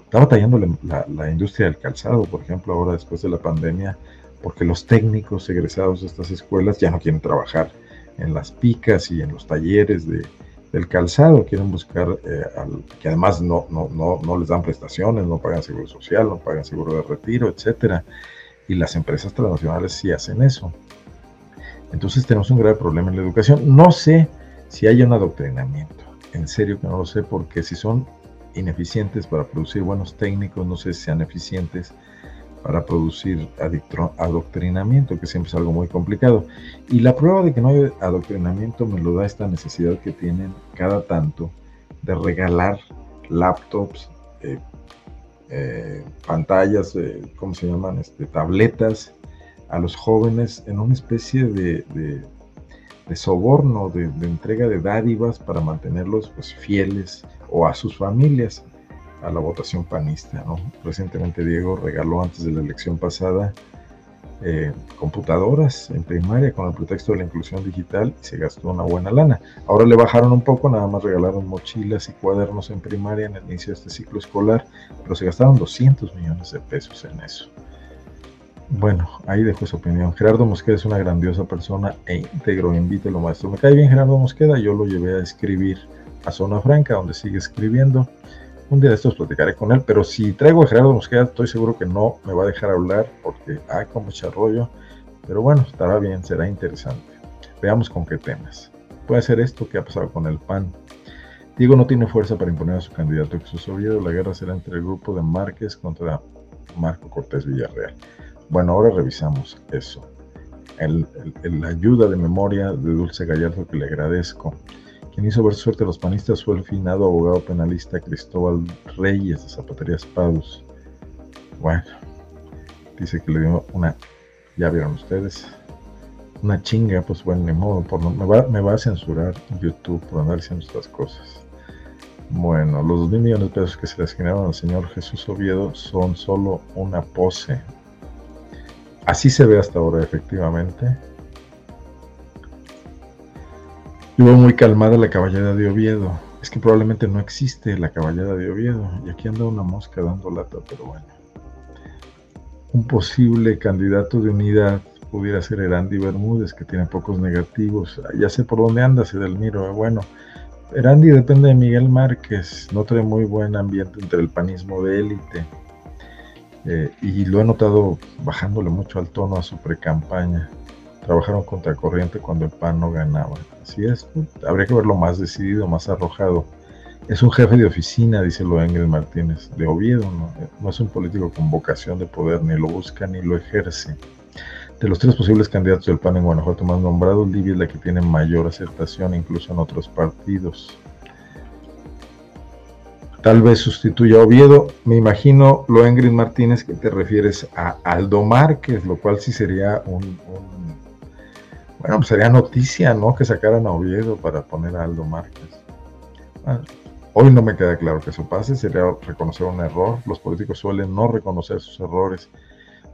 Está batallando la, la industria del calzado, por ejemplo, ahora después de la pandemia, porque los técnicos egresados de estas escuelas ya no quieren trabajar en las picas y en los talleres de, del calzado, quieren buscar, eh, que además no, no, no, no, les dan prestaciones, no pagan seguro social, no pagan seguro de retiro, etcétera. Y las empresas transnacionales sí hacen eso. Entonces tenemos un grave problema en la educación. No sé si hay un adoctrinamiento, en serio que no lo sé, porque si son ineficientes para producir buenos técnicos, no sé si sean eficientes para producir adoctrinamiento, que siempre es algo muy complicado. Y la prueba de que no hay adoctrinamiento me lo da esta necesidad que tienen cada tanto de regalar laptops, eh, eh, pantallas, eh, ¿cómo se llaman? Este, tabletas a los jóvenes en una especie de, soborno, de, de, entrega de dádivas para mantenerlos pues, fieles o a sus familias a la votación panista. ¿no? Recientemente Diego regaló antes de la elección pasada eh, computadoras en primaria con el pretexto de la inclusión digital y se gastó una buena lana. Ahora le bajaron un poco, nada más regalaron mochilas y cuadernos en primaria en el inicio de este ciclo escolar, pero se gastaron 200 millones de pesos en eso. Bueno, ahí dejo esa opinión. Gerardo Mosqueda es una grandiosa persona e íntegro, invítelo maestro. Me cae bien Gerardo Mosqueda, yo lo llevé a escribir a Zona Franca, donde sigue escribiendo. Un día de estos platicaré con él, pero si traigo a Gerardo Mosqueda, estoy seguro que no me va a dejar hablar porque hay como mucho rollo. Pero bueno, estará bien, será interesante. Veamos con qué temas. Puede ser esto que ha pasado con el PAN. Diego no tiene fuerza para imponer a su candidato Jesús Oviedo. La guerra será entre el grupo de Márquez contra Marco Cortés Villarreal. Bueno, ahora revisamos eso. la ayuda de memoria de Dulce Gallardo que le agradezco quien hizo ver suerte a los panistas fue el finado abogado penalista Cristóbal Reyes de Zapaterías Padus. Bueno, dice que le dio una, ya vieron ustedes, una chinga, pues bueno, ni modo, por me, va, me va a censurar YouTube por andar diciendo estas cosas. Bueno, los dos mil millones de pesos que se le asignaron al señor Jesús Oviedo son solo una pose. Así se ve hasta ahora, efectivamente. Yo veo muy calmada la caballada de Oviedo. Es que probablemente no existe la caballada de Oviedo. Y aquí anda una mosca dando lata, pero bueno. Un posible candidato de unidad pudiera ser Erandi Bermúdez, que tiene pocos negativos. Ya sé por dónde anda, Edelmiro. Bueno, Erandi depende de Miguel Márquez. No trae muy buen ambiente entre el panismo de élite. Eh, y lo he notado bajándole mucho al tono a su precampaña trabajaron contra corriente cuando el PAN no ganaba. Así es, habría que verlo más decidido, más arrojado. Es un jefe de oficina, dice lo Engel Martínez, de Oviedo, ¿no? es un político con vocación de poder, ni lo busca ni lo ejerce. De los tres posibles candidatos del PAN en Guanajuato más nombrados, Livia es la que tiene mayor aceptación incluso en otros partidos. Tal vez sustituya a Oviedo. Me imagino, lo Engrid Martínez, que te refieres a Aldo Márquez, lo cual sí sería un bueno, pues sería noticia, ¿no? Que sacaran a Oviedo para poner a Aldo Márquez. hoy no me queda claro que eso pase, sería reconocer un error. Los políticos suelen no reconocer sus errores.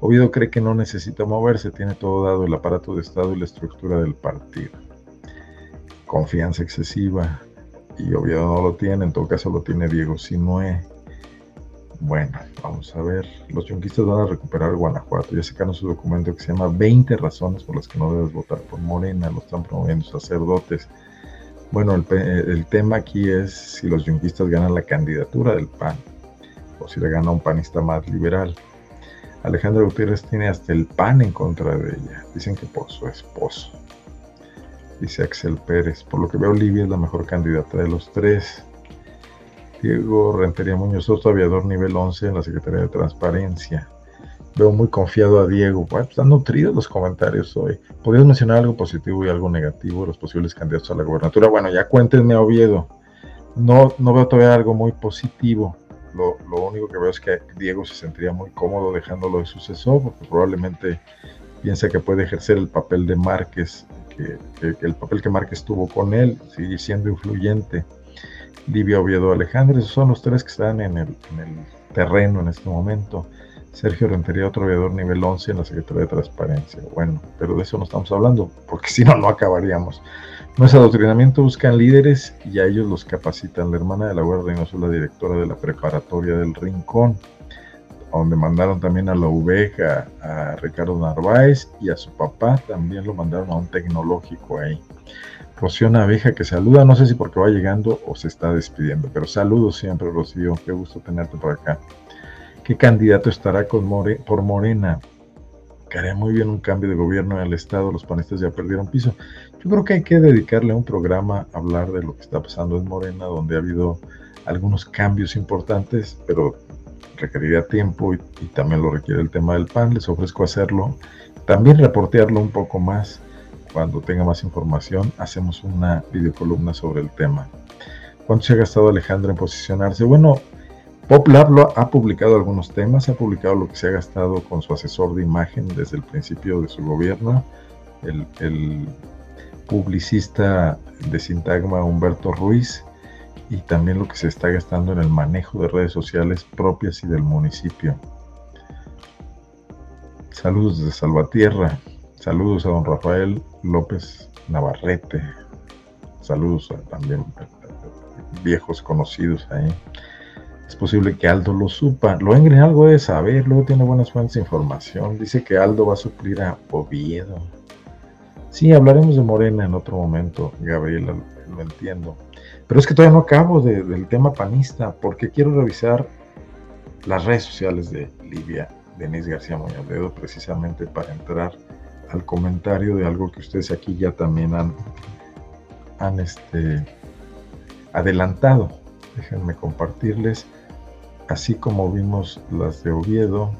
Oviedo cree que no necesita moverse, tiene todo dado el aparato de Estado y la estructura del partido. Confianza excesiva, y Oviedo no lo tiene, en todo caso lo tiene Diego Sinué. Bueno, vamos a ver. Los yunquistas van a recuperar Guanajuato. Ya sacaron su documento que se llama 20 razones por las que no debes votar por Morena. Lo están promoviendo sacerdotes. Bueno, el, tema aquí es si los yunguistas ganan la candidatura del PAN o si le gana un panista más liberal. Alejandra Gutiérrez tiene hasta el PAN en contra de ella. Dicen que por su esposo. Dice Axel Pérez. Por lo que veo, Olivia es la mejor candidata de los tres. Diego Rentería Muñoz Soto, aviador nivel 11 en la Secretaría de Transparencia. Veo muy confiado a Diego. Bueno, están nutridos los comentarios hoy. ¿Podrías mencionar algo positivo y algo negativo de los posibles candidatos a la gobernatura? Bueno, ya cuéntenme, Oviedo. No, no veo todavía algo muy positivo. Lo, único que veo es que Diego se sentiría muy cómodo dejándolo de sucesor, porque probablemente piensa que puede ejercer el papel de Márquez, que, el papel que Márquez tuvo con él, sigue siendo influyente. Livia Oviedo Alejandro, esos son los tres que están en el, en el terreno en este momento. Sergio Rentería, otro aviador nivel 11 en la Secretaría de Transparencia. Bueno, pero de eso no estamos hablando, porque si no, no acabaríamos. Nuestro adoctrinamiento buscan líderes y a ellos los capacitan. La hermana de la Guardia es la directora de la preparatoria del Rincón, donde mandaron también a la Uveja, a Ricardo Narváez y a su papá también lo mandaron a un tecnológico ahí. Rocío Naveja que saluda, no sé si porque va llegando o se está despidiendo, pero saludos siempre, Rocío, qué gusto tenerte por acá. ¿Qué candidato estará con por Morena? Muy bien un cambio de gobierno en el Estado, los panistas ya perdieron piso. Yo creo que hay que dedicarle un programa a hablar de lo que está pasando en Morena, donde ha habido algunos cambios importantes, pero requeriría tiempo y, y, también lo requiere el tema del PAN. Les ofrezco hacerlo. También reportearlo un poco más. Cuando tenga más información, hacemos una videocolumna sobre el tema. ¿Cuánto se ha gastado Alejandra en posicionarse? Bueno, PopLab ha publicado algunos temas, ha publicado lo que se ha gastado con su asesor de imagen desde el principio de su gobierno, el, publicista de Sintagma Humberto Ruiz, y también lo que se está gastando en el manejo de redes sociales propias y del municipio. Saludos desde Salvatierra, saludos a don Rafael López Navarrete, saludos también viejos conocidos ahí. Es posible que Aldo lo supa. Lo en algo de saber, luego tiene buenas fuentes de información. Dice que Aldo va a suplir a Oviedo. Sí, hablaremos de Morena en otro momento, Gabriela, lo entiendo. Pero es que todavía no acabo del tema panista, porque quiero revisar las redes sociales de Livia Denise García Moñaledo, precisamente para entrar al comentario de algo que ustedes aquí ya también han, han este, adelantado. Déjenme compartirles así como vimos las de Oviedo.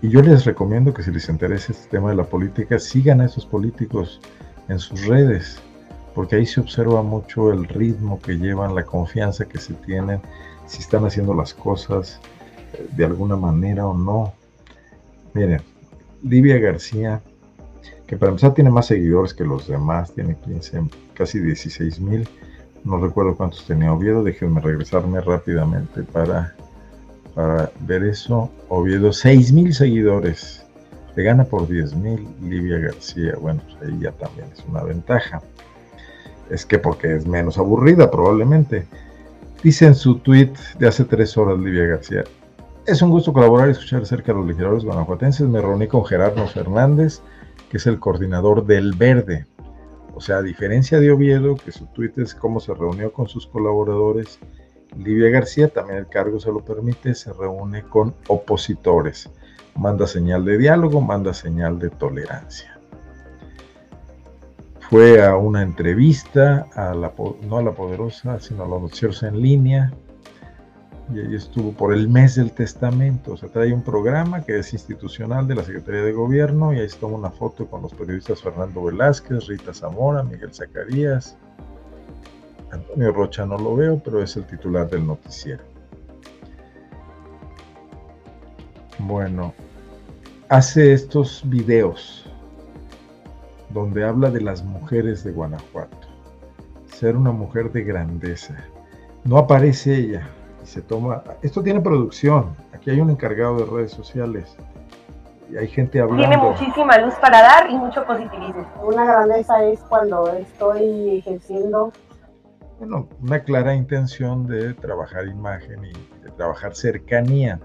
Y yo les recomiendo que si les interesa este tema de la política, sigan a esos políticos en sus redes, porque ahí se observa mucho el ritmo que llevan, la confianza que se tienen, si están haciendo las cosas eh, de alguna manera o no. Miren, Livia García, que para empezar tiene más seguidores que los demás, tiene 15, casi 16 mil no recuerdo cuántos tenía Oviedo, déjenme regresarme rápidamente para, para ver eso. Oviedo, 6 mil seguidores, le gana por 10 mil Livia García, bueno, pues ahí ya también es una ventaja. Es que porque es menos aburrida probablemente. Dice en su tweet de hace tres horas Livia García, es un gusto colaborar y escuchar acerca de los legisladores guanajuatenses. Me reuní con Gerardo Fernández, que es el coordinador del Verde, o sea, a diferencia de Oviedo, que su tweet es cómo se reunió con sus colaboradores, Livia García, también el cargo se lo permite, se reúne con opositores. Manda señal de diálogo, manda señal de tolerancia. Fue a una entrevista, a la, no a la poderosa, sino a los noticieros en línea, y ahí estuvo por el mes del testamento. O sea, trae un programa que es institucional de la Secretaría de Gobierno y ahí está una foto con los periodistas Fernando Velázquez, Rita Zamora, Miguel Zacarías. Antonio Rocha no lo veo, pero es el titular del noticiero. Bueno, hace estos videos donde habla de las mujeres de Guanajuato. Ser una mujer de grandeza. No aparece ella, se toma. Esto tiene producción. Aquí hay un encargado de redes sociales y hay gente hablando. Tiene muchísima luz para dar y mucho positivismo. Una grandeza es cuando estoy ejerciendo. Bueno, una clara intención de trabajar imagen y de trabajar cercanía.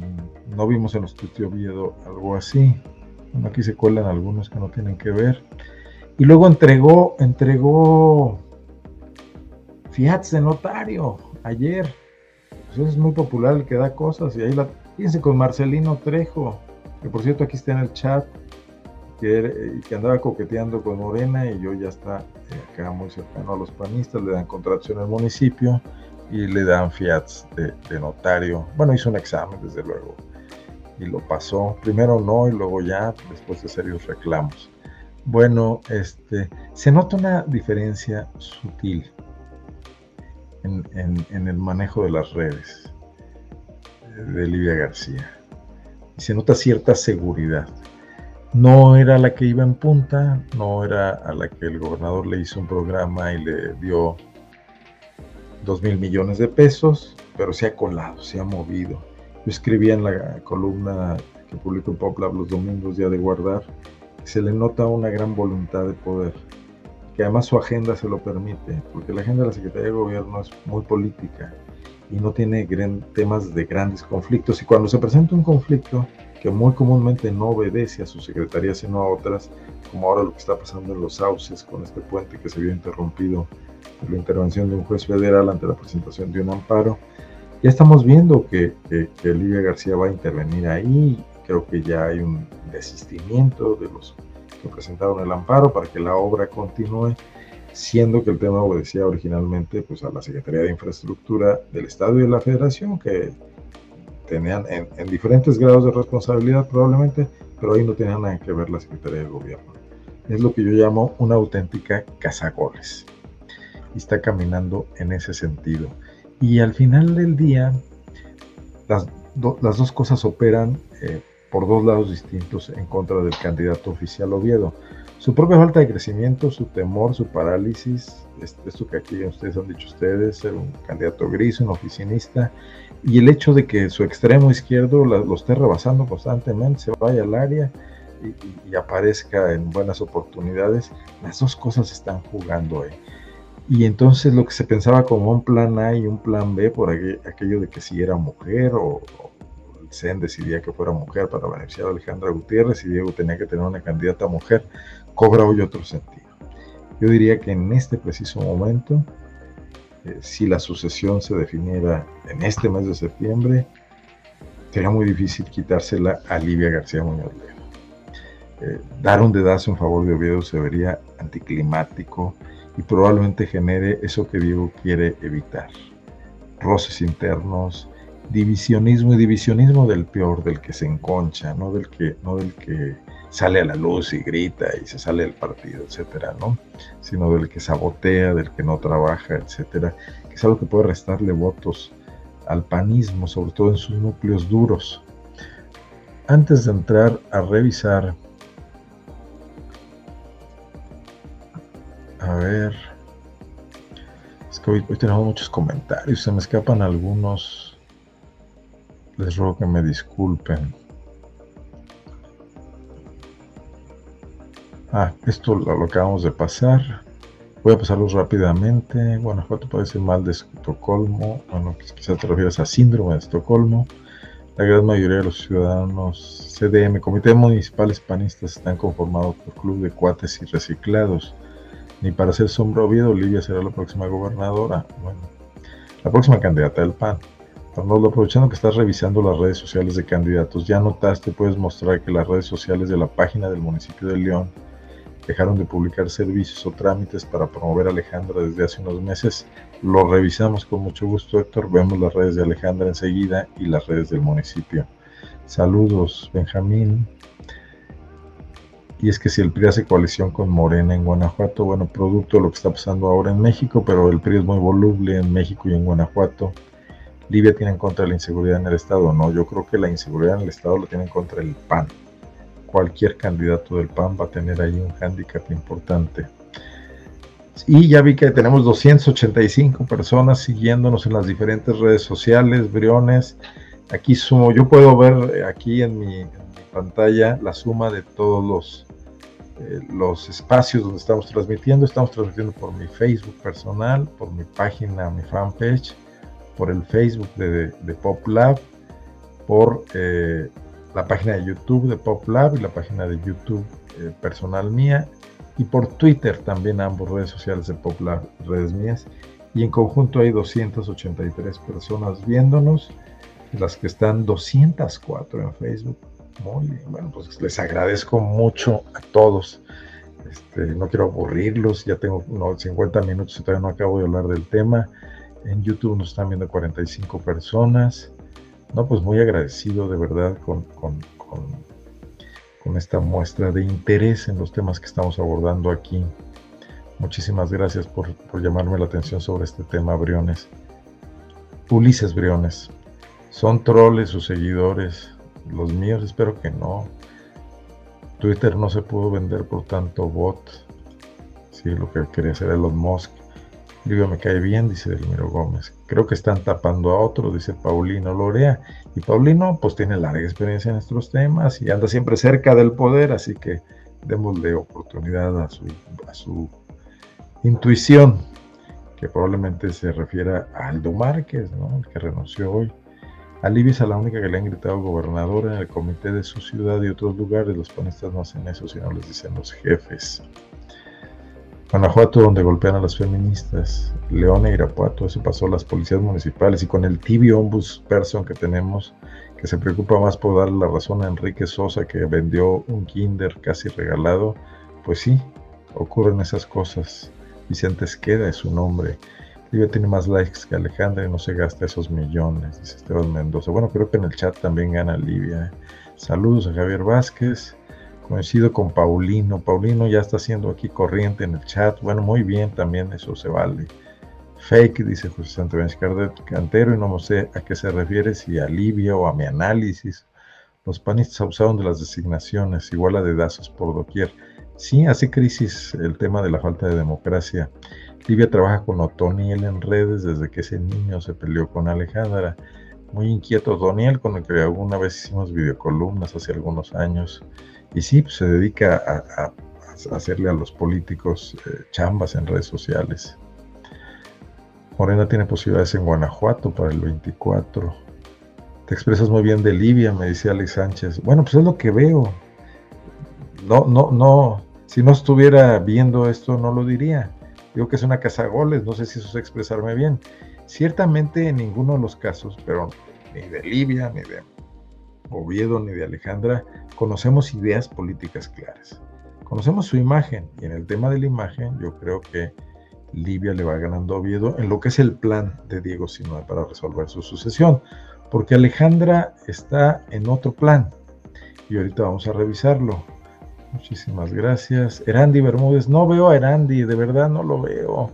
Mm, no vimos en los estudios Oviedo algo así. Bueno, aquí se cuelan algunos que no tienen que ver. Y luego entregó, entregó Fiat de notario ayer. Pues es muy popular el que da cosas. Y ahí la, fíjense con Marcelino Trejo, que por cierto aquí está en el chat, que, que andaba coqueteando con Morena y yo ya está eh, acá muy cercano a los panistas, le dan contratación al municipio y le dan fiats de, de, notario. Bueno, hizo un examen, desde luego, y lo pasó. Primero no y luego ya, después de serios reclamos. Bueno, este, se nota una diferencia sutil en, el manejo de las redes de Livia García. Y se nota cierta seguridad. No era la que iba en punta, no era a la que el gobernador le hizo un programa y le dio dos mil millones de pesos, pero se ha colado, se ha movido. Yo escribía en la columna que publico en PopLab los domingos, ya de guardar, se le nota una gran voluntad de poder, que además su agenda se lo permite, porque la agenda de la Secretaría de Gobierno es muy política y no tiene temas de grandes conflictos. Y cuando se presenta un conflicto que muy comúnmente no obedece a su secretaría, sino a otras, como ahora lo que está pasando en los sauces con este puente que se vio interrumpido por la intervención de un juez federal ante la presentación de un amparo, ya estamos viendo que, que, que García va a intervenir ahí creo que ya hay un desistimiento de los que presentaron el amparo para que la obra continúe, siendo que el tema obedecía originalmente pues, a la Secretaría de Infraestructura del Estado y de la Federación, que tenían en, en diferentes grados de responsabilidad probablemente, pero ahí no tenían nada que ver la Secretaría de Gobierno. Es lo que yo llamo una auténtica cazagoles. Y está caminando en ese sentido. Y al final del día, las, do, las dos cosas operan eh, por dos lados distintos en contra del candidato oficial Oviedo. Su propia falta de crecimiento, su temor, su parálisis, esto que aquí ustedes han dicho ustedes, ser un candidato gris, un oficinista, y el hecho de que su extremo izquierdo lo esté rebasando constantemente, se vaya al área y, aparezca en buenas oportunidades, las dos cosas están jugando ahí. Y entonces lo que se pensaba como un plan A y un plan B por aquello de que si era mujer o, Decidía que fuera mujer para beneficiar a Alejandra Gutiérrez y Diego tenía que tener una candidata mujer, cobra hoy otro sentido. Yo diría que en este preciso momento, eh, si la sucesión se definiera en este mes de septiembre, sería muy difícil quitársela a Livia García Muñoz. Eh, dar un dedazo en favor de Oviedo se vería anticlimático y probablemente genere eso que Diego quiere evitar. Roces internos, divisionismo y divisionismo del peor, del que se enconcha, no del que, no del que sale a la luz y grita y se sale del partido, etcétera, ¿no? Sino del que sabotea, del que no trabaja, etcétera, que es algo que puede restarle votos al panismo, sobre todo en sus núcleos duros. Antes de entrar a revisar, a ver, es que hoy, hoy tenemos muchos comentarios, se me escapan algunos les ruego que me disculpen. Ah, esto lo, lo acabamos de pasar. Voy a pasarlos rápidamente. Guanajuato parece mal de Estocolmo. Bueno, quizás te refieres a síndrome de Estocolmo. La gran mayoría de los ciudadanos CDM, Comité Municipal Hispanistas, están conformados por club de cuates y reciclados. Ni para ser sombra Oviedo, Olivia será la próxima gobernadora. Bueno, la próxima candidata del PAN. Arnoldo, aprovechando que estás revisando las redes sociales de candidatos, ya notaste, puedes mostrar que las redes sociales de la página del municipio de León dejaron de publicar servicios o trámites para promover a Alejandra desde hace unos meses. Lo revisamos con mucho gusto, Héctor. Vemos las redes de Alejandra enseguida y las redes del municipio. Saludos, Benjamín. Y es que si el PRI hace coalición con Morena en Guanajuato, bueno, producto de lo que está pasando ahora en México, pero el PRI es muy voluble en México y en Guanajuato Libia tiene en contra la inseguridad en el Estado. No, yo creo que la inseguridad en el Estado la tiene en contra el PAN. Cualquier candidato del PAN va a tener ahí un hándicap importante. Y ya vi que tenemos 285 personas siguiéndonos en las diferentes redes sociales, Briones. Aquí sumo, yo puedo ver eh, aquí en mi, en mi pantalla la suma de todos los, eh, los espacios donde estamos transmitiendo. Estamos transmitiendo por mi Facebook personal, por mi página, mi fanpage por el Facebook de, de Pop Lab, por eh, la página de YouTube de Pop Lab y la página de YouTube eh, personal mía y por Twitter también ambos redes sociales de Popular, redes mías. Y en conjunto hay 283 personas viéndonos, las que están 204 en Facebook. Muy bien, bueno, pues les agradezco mucho a todos. Este, no quiero aburrirlos, ya tengo 50 minutos y todavía no acabo de hablar del tema. En YouTube nos están viendo 45 personas. No, pues muy agradecido de verdad con, con, con, esta muestra de interés en los temas que estamos abordando aquí. Muchísimas gracias por, por llamarme la atención sobre este tema, Briones. Ulises Briones. ¿Son troles sus seguidores? Los míos espero que no. Twitter no se pudo vender por tanto bot. Sí, lo que quería hacer Elon Musk. Digo, me cae bien, dice Delmiro Gómez. Creo que están tapando a otro, dice Paulino Lorea. Y Paulino, pues tiene larga experiencia en estos temas y anda siempre cerca del poder, así que démosle oportunidad a su, a su intuición, que probablemente se refiera a Aldo Márquez, ¿no? el que renunció hoy. A es la única que le han gritado gobernador en el comité de su ciudad y otros lugares. Los panistas no hacen eso, sino les dicen los jefes. Guanajuato, donde golpean a las feministas. León e Irapuato, eso pasó a las policías municipales. Y con el tibio ombudsperson que tenemos, que se preocupa más por darle la razón a Enrique Sosa, que vendió un kinder casi regalado, pues sí, ocurren esas cosas. Vicente Esqueda es su nombre. Livia tiene más likes que Alejandra y no se gasta esos millones, dice Esteban Mendoza. Bueno, creo que en el chat también gana Livia. ¿eh? Saludos a Javier Vázquez. Coincido con Paulino. Paulino ya está haciendo aquí corriente en el chat. Bueno, muy bien, también eso se vale. Fake, dice José Santibáñez Cantero, y no sé a qué se refiere, si a Livia o a mi análisis. Los panistas abusaron de las designaciones, igual a dedazos por doquier. Sí, hace crisis el tema de la falta de democracia. Livia trabaja con Otoniel en redes desde que ese niño se peleó con Alejandra. Muy inquieto Otoniel, con el que alguna vez hicimos videocolumnas hace algunos años. Y sí, pues, se dedica a, hacerle a los políticos eh, chambas en redes sociales. Morena tiene posibilidades en Guanajuato para el 24. Te expresas muy bien de Livia, me decía Alex Sánchez. Bueno, pues es lo que veo. No, no, no. Si no estuviera viendo esto, no lo diría. Digo que es una casa goles, no sé si eso es expresarme bien. Ciertamente en ninguno de los casos, pero ni de Libia, ni de Oviedo, ni de Alejandra, conocemos ideas políticas claras. Conocemos su imagen y en el tema de la imagen yo creo que Libia le va ganando a Oviedo en lo que es el plan de Diego Sinue para resolver su sucesión, porque Alejandra está en otro plan y ahorita vamos a revisarlo. Muchísimas gracias. Erandi Bermúdez, no veo a Erandi, de verdad no lo veo.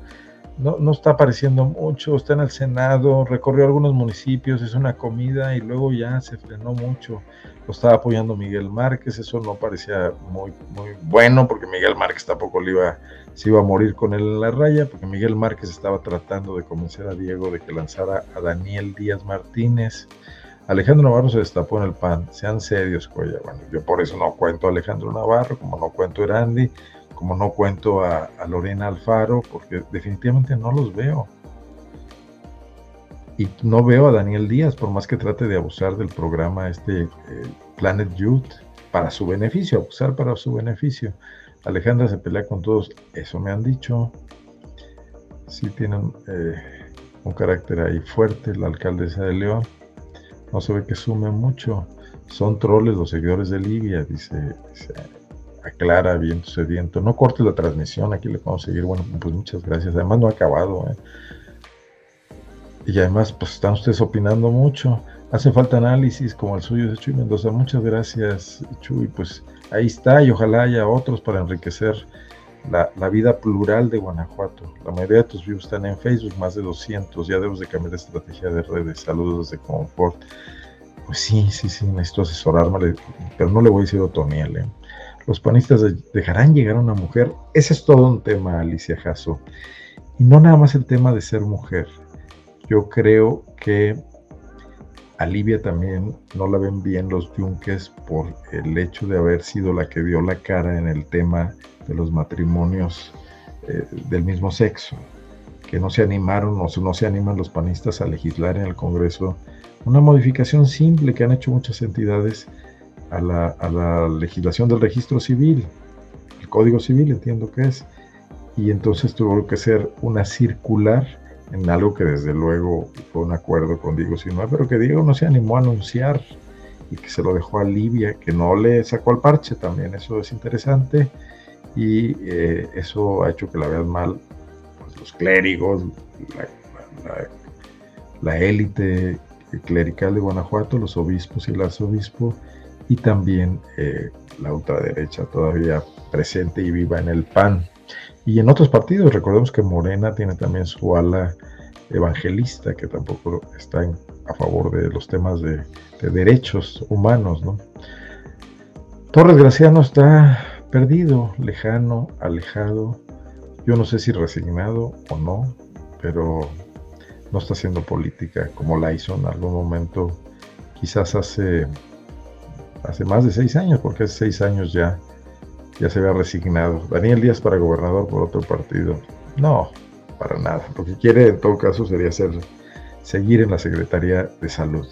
No, no está apareciendo mucho, está en el Senado, recorrió algunos municipios, es una comida y luego ya se frenó mucho. Lo estaba apoyando Miguel Márquez, eso no parecía muy, muy bueno porque Miguel Márquez tampoco le iba, se iba a morir con él en la raya, porque Miguel Márquez estaba tratando de convencer a Diego de que lanzara a Daniel Díaz Martínez. Alejandro Navarro se destapó en el PAN. Sean serios, Coya. Bueno, yo por eso no cuento a Alejandro Navarro, como no cuento a Erandi, como no cuento a, Lorena Alfaro, porque definitivamente no los veo. Y no veo a Daniel Díaz, por más que trate de abusar del programa este eh, Planet Youth para su beneficio, abusar para su beneficio. Alejandra se pelea con todos, eso me han dicho. Sí tienen eh, un carácter ahí fuerte, la alcaldesa de León no se ve que sume mucho. Son troles los seguidores de Libia, dice, aclara viento sediento. No corte la transmisión, aquí le podemos seguir. Bueno, pues muchas gracias. Además no ha acabado. ¿eh? Y además, pues están ustedes opinando mucho. Hace falta análisis como el suyo de Chuy Mendoza. Muchas gracias, Chuy. Pues ahí está y ojalá haya otros para enriquecer la, vida plural de Guanajuato. La mayoría de tus views están en Facebook, más de 200. Ya debemos de cambiar de estrategia de redes. Saludos de Confort. Pues sí, sí, sí, necesito asesorarme, pero no le voy a decir Otoniel. ¿eh? Los panistas dejarán llegar a una mujer. Ese es todo un tema, Alicia Jasso. Y no nada más el tema de ser mujer. Yo creo que a Livia también no la ven bien los yunques por el hecho de haber sido la que dio la cara en el tema de los matrimonios eh, del mismo sexo, que no se animaron o no se animan los panistas a legislar en el Congreso una modificación simple que han hecho muchas entidades a la, legislación del registro civil. Código Civil, entiendo que es, y entonces tuvo que ser una circular en algo que desde luego fue un acuerdo con Diego Sinue, pero que Diego no se animó a anunciar y que se lo dejó a Libia, que no le sacó al parche también, eso es interesante y eh, eso ha hecho que la vean mal pues, los clérigos, la élite clerical de Guanajuato, los obispos y el arzobispo, y también eh, la ultraderecha todavía presente y viva en el PAN. Y en otros partidos, recordemos que Morena tiene también su ala evangelista, que tampoco está a favor de los temas de, derechos humanos. ¿no? Torres Graciano está perdido, lejano, alejado, yo no sé si resignado o no, pero no está haciendo política como la hizo en algún momento, quizás hace, hace más de seis años, porque hace seis años ya, ya se había resignado. Daniel Díaz para gobernador por otro partido. No, para nada. Lo que quiere en todo caso sería ser, seguir en la Secretaría de Salud.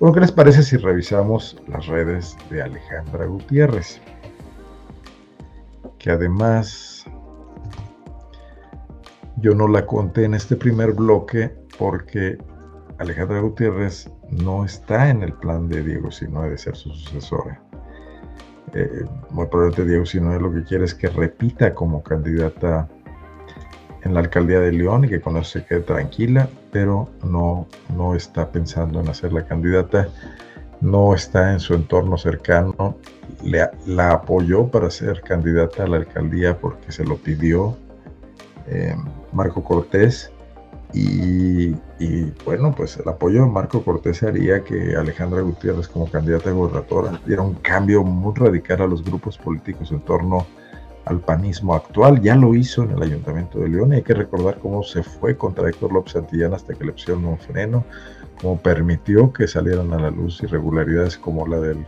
Bueno, ¿qué les parece si revisamos las redes de Alejandra Gutiérrez? Que además yo no la conté en este primer bloque porque Alejandra Gutiérrez no está en el plan de Diego Sinoe de ser su sucesora. Eh, muy probablemente Diego Sinoe lo que quiere es que repita como candidata en la alcaldía de León y que con eso se quede tranquila, pero no, no está pensando en hacer la candidata, no está en su entorno cercano, la apoyó para ser candidata a la alcaldía porque se lo pidió eh, Marco Cortés y, bueno, pues el apoyo de Marco Cortés haría que Alejandra Gutiérrez como candidata gobernadora diera un cambio muy radical a los grupos políticos en torno al panismo actual. Ya lo hizo en el Ayuntamiento de León y hay que recordar cómo se fue contra Héctor López Santillán hasta que le pusieron un freno, cómo permitió que salieran a la luz irregularidades como la del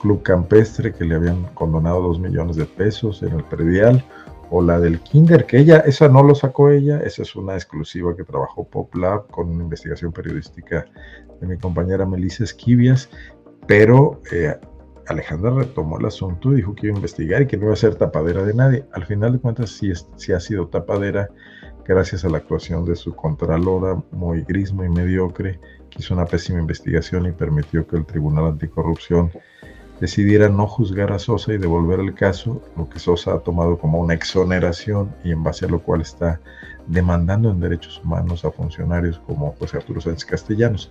Club Campestre que le habían condonado dos millones de pesos en el predial o la del Kinder, que ella, esa no lo sacó ella, esa es una exclusiva que trabajó PopLab con una investigación periodística de mi compañera Melissa Esquivias, pero eh, Alejandra retomó el asunto y dijo que iba a investigar y que no iba a ser tapadera de nadie. Al final de cuentas sí, sí ha sido tapadera gracias a la actuación de su contralora muy gris, muy mediocre, que hizo una pésima investigación y permitió que el Tribunal Anticorrupción decidiera no juzgar a Sosa y devolver el caso, lo que Sosa ha tomado como una exoneración y en base a lo cual está demandando en derechos humanos a funcionarios como José Arturo Sánchez Castellanos.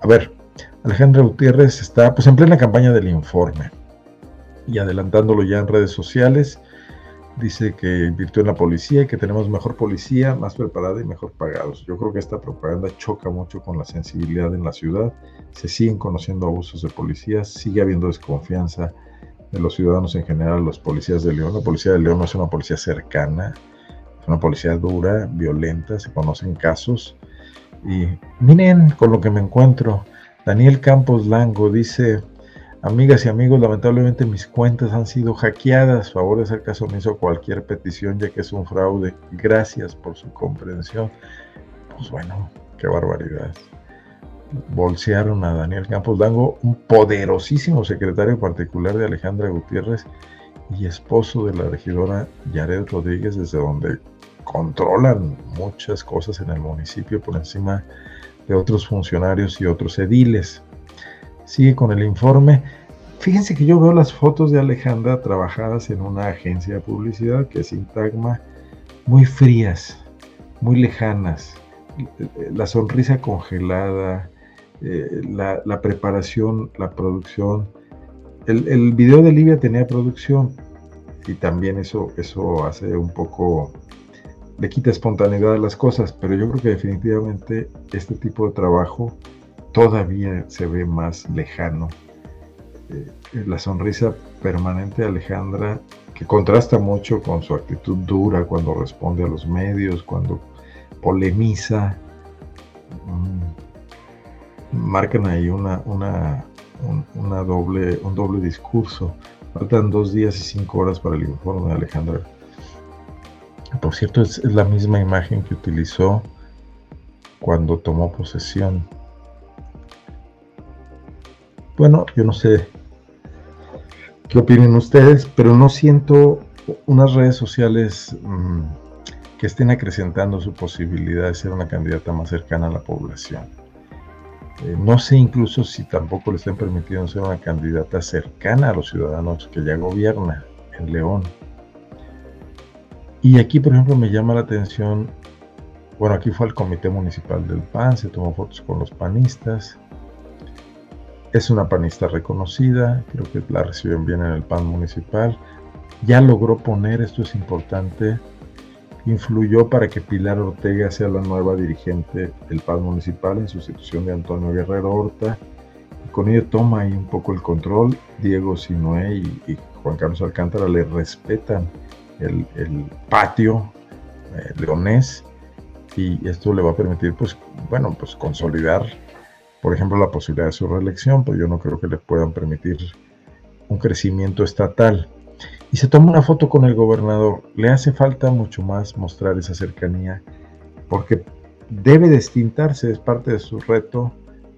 A ver, Alejandra Gutiérrez está pues en plena campaña del informe y adelantándolo ya en redes sociales, dice que invirtió en la policía y que tenemos mejor policía, más preparada y mejor pagados. Yo creo que esta propaganda choca mucho con la sensibilidad en la ciudad. Se siguen conociendo abusos de policías, sigue habiendo desconfianza de los ciudadanos en general, los policías de León. La policía de León no es una policía cercana, es una policía dura, violenta, se conocen casos. Y miren con lo que me encuentro. Daniel Campos Lango dice, Amigas y amigos, lamentablemente mis cuentas han sido hackeadas. Favor de hacer caso omiso a cualquier petición, ya que es un fraude. Gracias por su comprensión. Pues bueno, qué barbaridad. Bolsearon a Daniel Campos Dango, un poderosísimo secretario particular de Alejandra Gutiérrez y esposo de la regidora Yared Rodríguez, desde donde controlan muchas cosas en el municipio por encima de otros funcionarios y otros ediles sigue con el informe. Fíjense que yo veo las fotos de Alejandra trabajadas en una agencia de publicidad que es Intagma, muy frías, muy lejanas. La sonrisa congelada, eh, la, preparación, la producción. El, el, video de Livia tenía producción y también eso, eso hace un poco, le quita espontaneidad a las cosas, pero yo creo que definitivamente este tipo de trabajo todavía se ve más lejano. Eh, la sonrisa permanente de Alejandra, que contrasta mucho con su actitud dura cuando responde a los medios, cuando polemiza, mm, marcan ahí una, una, una doble, un doble discurso. Faltan dos días y cinco horas para el informe de Alejandra. Por cierto, es la misma imagen que utilizó cuando tomó posesión bueno, yo no sé qué opinen ustedes, pero no siento unas redes sociales mm, que estén acrecentando su posibilidad de ser una candidata más cercana a la población. Eh, no sé incluso si tampoco le estén permitiendo ser una candidata cercana a los ciudadanos que ya gobierna en León. Y aquí, por ejemplo, me llama la atención, bueno, aquí fue el comité municipal del PAN, se tomó fotos con los panistas. Es una panista reconocida, creo que la reciben bien en el PAN municipal. Ya logró poner, esto es importante, influyó para que Pilar Ortega sea la nueva dirigente del PAN municipal en sustitución de Antonio Guerrero Horta. Con ello toma ahí un poco el control. Diego Sinué y, Juan Carlos Alcántara le respetan el, patio eh, leonés y esto le va a permitir, pues, bueno, pues consolidar, por ejemplo, la posibilidad de su reelección, pero yo no creo que le puedan permitir un crecimiento estatal y se toma una foto con el gobernador. Le hace falta mucho más mostrar esa cercanía porque debe destintarse, es parte de su reto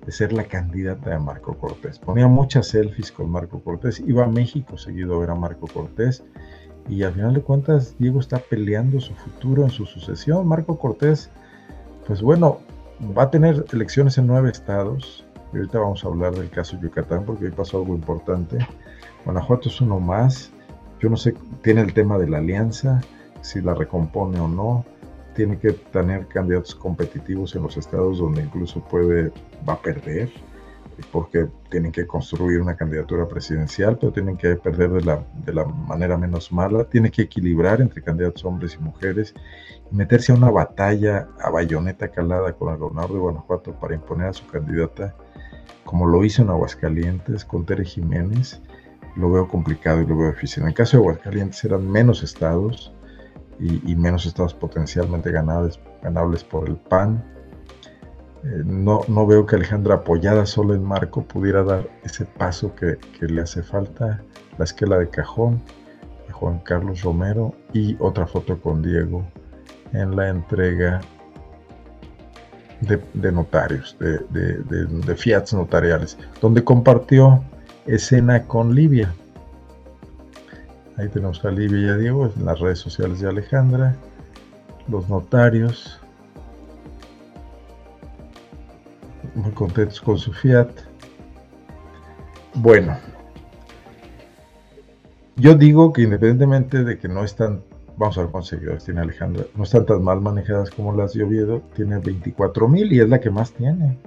de ser la candidata de Marco Cortés. Ponía muchas selfies con Marco Cortés, iba a México seguido a ver a Marco Cortés y al final de cuentas Diego está peleando su futuro en su sucesión. Marco Cortés, pues bueno, va a tener elecciones en nueve estados. Y ahorita vamos a hablar del caso Yucatán porque hoy pasó algo importante. Guanajuato es uno más. Yo no sé, tiene el tema de la alianza, si la recompone o no. Tiene que tener candidatos competitivos en los estados donde incluso puede, va a perder, porque tienen que construir una candidatura presidencial, pero tienen que perder de la, de la manera menos mala. Tiene que equilibrar entre candidatos hombres y mujeres y meterse a una batalla a bayoneta calada con el gobernador de Guanajuato para imponer a su candidata, como lo hizo en Aguascalientes con Tere Jiménez lo veo complicado y lo veo difícil. En el caso de Aguascalientes eran menos estados y, menos estados potencialmente ganables, ganables por el PAN. Eh, no, no, veo que Alejandra apoyada solo en Marco pudiera dar ese paso que, le hace falta. La esquela de cajón de Juan Carlos Romero y otra foto con Diego en la entrega de, notarios, de, de, fiats notariales, donde compartió escena con Livia. Ahí tenemos a Livia y a Diego en las redes sociales de Alejandra, los notarios, muy contentos con su Fiat. Bueno, yo digo que independientemente de que no están, vamos a ver cuántos seguidores tiene Alejandra, no están tan mal manejadas como las de Oviedo, tiene 24 mil y es la que más tiene.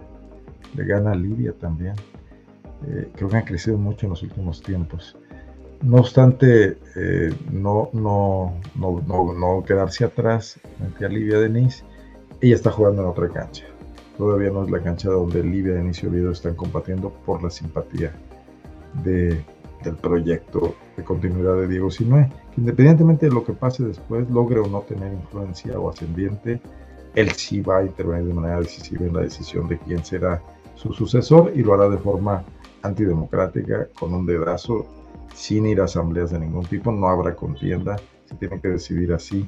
Le gana a Livia también. Eh, creo que han crecido mucho en los últimos tiempos. No obstante, eh, no, no, no, no, quedarse atrás frente a Livia Denise, ella está jugando en otra cancha. Todavía no es la cancha donde Livia Denise y Oviedo están combatiendo por la simpatía de, del proyecto de continuidad de Diego Sinue, que independientemente de lo que pase después, logre o no tener influencia o ascendiente, él sí va a intervenir de manera decisiva en la decisión de quién será su sucesor y lo hará de forma antidemocrática con un dedazo sin ir a asambleas de ningún tipo, no habrá contienda, se tiene que decidir así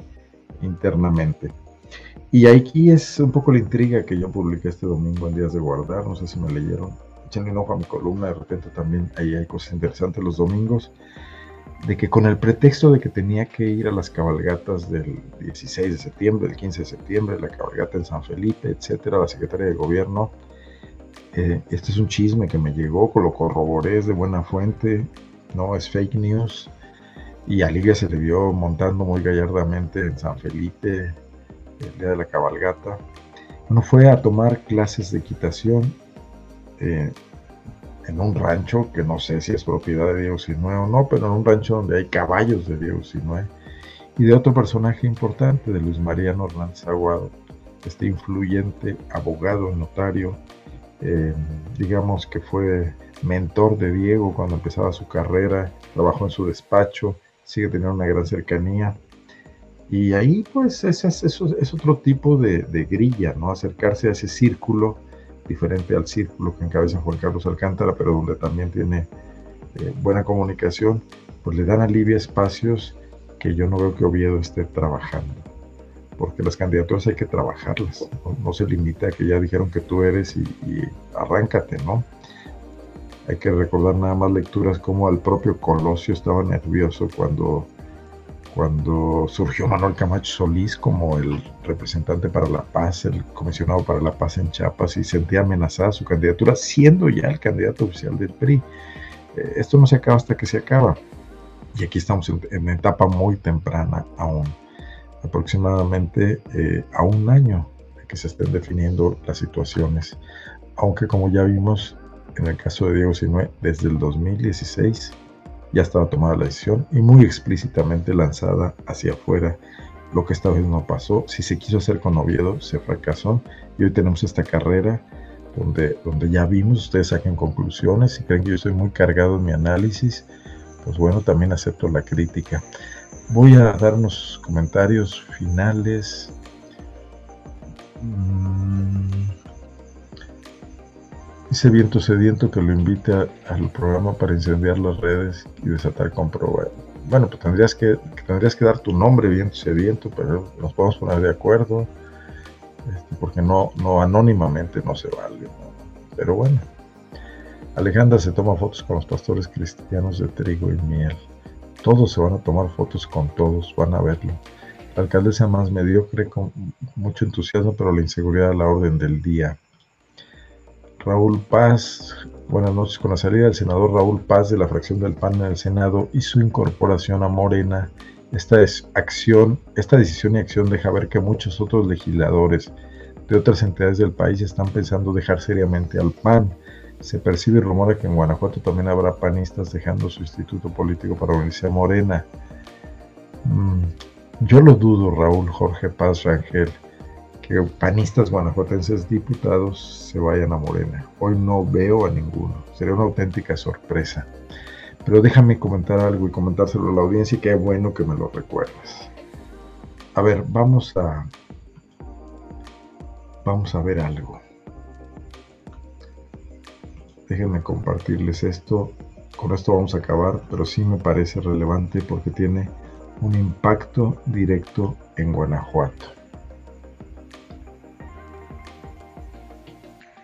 internamente. Y aquí es un poco la intriga que yo publiqué este domingo en Días de Guardar, no sé si me leyeron, echenle un ojo a mi columna, de repente también ahí hay cosas interesantes los domingos, de que con el pretexto de que tenía que ir a las cabalgatas del 16 de septiembre, el 15 de septiembre, la cabalgata en San Felipe, etcétera, la secretaria de gobierno eh, este es un chisme que me llegó, lo corroboré, es de buena fuente, no es fake news. Y a Livia se le vio montando muy gallardamente en San Felipe el día de la cabalgata. Bueno, fue a tomar clases de equitación eh, en un rancho que no sé si es propiedad de Diego Sinue o no, pero en un rancho donde hay caballos de Diego Sinue y de otro personaje importante, de Luis Mariano Hernández Aguado, este influyente abogado, notario, eh, digamos que fue mentor de Diego cuando empezaba su carrera, trabajó en su despacho, sigue teniendo una gran cercanía. Y ahí pues es, otro tipo de, grilla, ¿no? Acercarse a ese círculo diferente al círculo que encabeza Juan Carlos Alcántara, pero donde también tiene eh, buena comunicación, pues le dan a espacios que yo no veo que Oviedo esté trabajando porque las candidaturas hay que trabajarlas, no, se limita a que ya dijeron que tú eres y, arráncate, ¿no? Hay que recordar nada más lecturas como al propio Colosio estaba nervioso cuando cuando surgió Manuel Camacho Solís como el representante para la paz, el comisionado para la paz en Chiapas, y sentía amenazada su candidatura, siendo ya el candidato oficial del PRI. Eh, esto no se acaba hasta que se acaba. Y aquí estamos en, una etapa muy temprana aún, aproximadamente eh, a un año de que se estén definiendo las situaciones. Aunque como ya vimos en el caso de Diego Sinue, desde el 2016 ya estaba tomada la decisión y muy explícitamente lanzada hacia afuera. Lo que esta vez no pasó, si se quiso hacer con Oviedo, se fracasó y hoy tenemos esta carrera donde, donde ya vimos, ustedes saquen conclusiones, si creen que yo estoy muy cargado en mi análisis, pues bueno, también acepto la crítica. Voy a dar unos comentarios finales. Ese viento sediento que lo invita al programa para incendiar las redes y desatar comprobar. Bueno, pues tendrías que, tendrías que dar tu nombre, viento sediento, pero nos podemos poner de acuerdo, este, porque no, no anónimamente no se vale. Pero bueno, Alejandra se toma fotos con los pastores cristianos de trigo y miel. Todos se van a tomar fotos con todos, van a verlo. La alcaldesa más mediocre con mucho entusiasmo, pero la inseguridad a la orden del día. Raúl Paz, buenas noches. Con la salida del senador Raúl Paz de la fracción del PAN en el Senado y su incorporación a Morena, esta es acción, esta decisión y acción deja ver que muchos otros legisladores de otras entidades del país están pensando dejar seriamente al PAN. Se percibe y rumora que en Guanajuato también habrá panistas dejando su instituto político para unirse a Morena. Mm, yo lo dudo, Raúl Jorge Paz Rangel que panistas guanajuatenses diputados se vayan a Morena. Hoy no veo a ninguno. Sería una auténtica sorpresa. Pero déjame comentar algo y comentárselo a la audiencia y qué bueno que me lo recuerdes. A ver, vamos a vamos a ver algo. Déjenme compartirles esto. Con esto vamos a acabar, pero sí me parece relevante porque tiene un impacto directo en Guanajuato.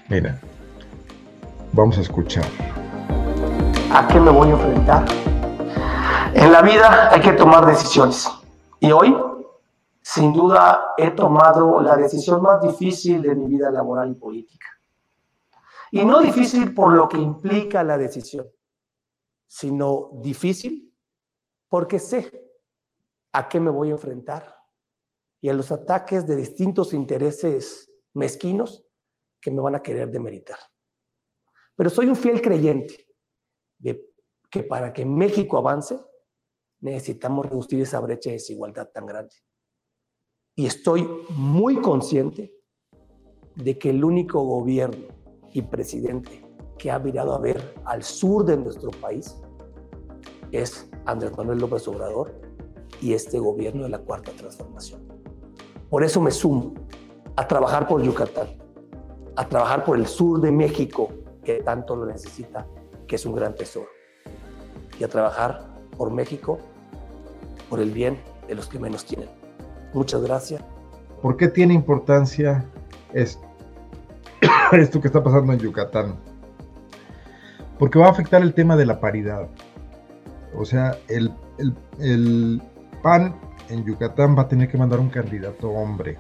Mira, vamos a escuchar. ¿A qué me voy a enfrentar? En la vida hay que tomar decisiones. Y hoy, sin duda, he tomado la decisión más difícil de mi vida laboral y política. Y no difícil por lo que implica la decisión, sino difícil porque sé a qué me voy a enfrentar y a los ataques de distintos intereses mezquinos que me van a querer demeritar. Pero soy un fiel creyente de que para que México avance, necesitamos reducir esa brecha de desigualdad tan grande. Y estoy muy consciente de que el único gobierno y presidente que ha mirado a ver al sur de nuestro país es Andrés Manuel López Obrador y este gobierno de la Cuarta Transformación. Por eso me sumo a trabajar por Yucatán, a trabajar por el sur de México, que tanto lo necesita, que es un gran tesoro, y a trabajar por México, por el bien de los que menos tienen. Muchas gracias. ¿Por qué tiene importancia esto, que está pasando en Yucatán? Porque va a afectar el tema de la paridad. O sea, el, el, el PAN en Yucatán va a tener que mandar un candidato hombre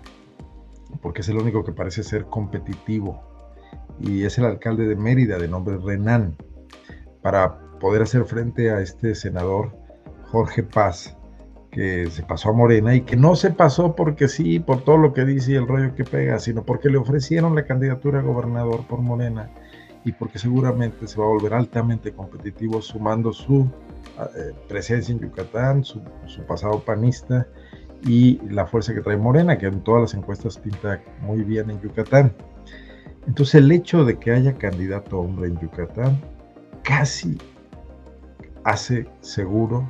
porque es el único que parece ser competitivo, y es el alcalde de Mérida de nombre Renan, para poder hacer frente a este senador Jorge Paz, que se pasó a Morena y que no se pasó porque sí, por todo lo que dice y el rollo que pega, sino porque le ofrecieron la candidatura a gobernador por Morena y porque seguramente se va a volver altamente competitivo sumando su eh, presencia en Yucatán, su, su pasado panista y la fuerza que trae Morena, que en todas las encuestas pinta muy bien en Yucatán. Entonces el hecho de que haya candidato hombre en Yucatán casi hace seguro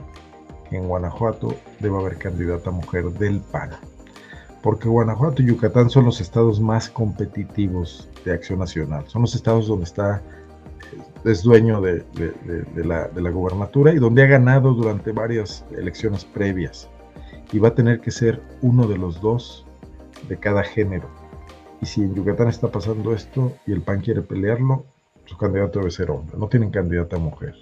que en Guanajuato debe haber candidata mujer del PAN. Porque Guanajuato y Yucatán son los estados más competitivos de Acción Nacional. Son los estados donde está, es dueño de, la, de la gubernatura y donde ha ganado durante varias elecciones previas y va a tener que ser uno de los dos de cada género. Y si en Yucatán está pasando esto y el PAN quiere pelearlo, su candidato debe ser hombre, no tienen candidata mujer.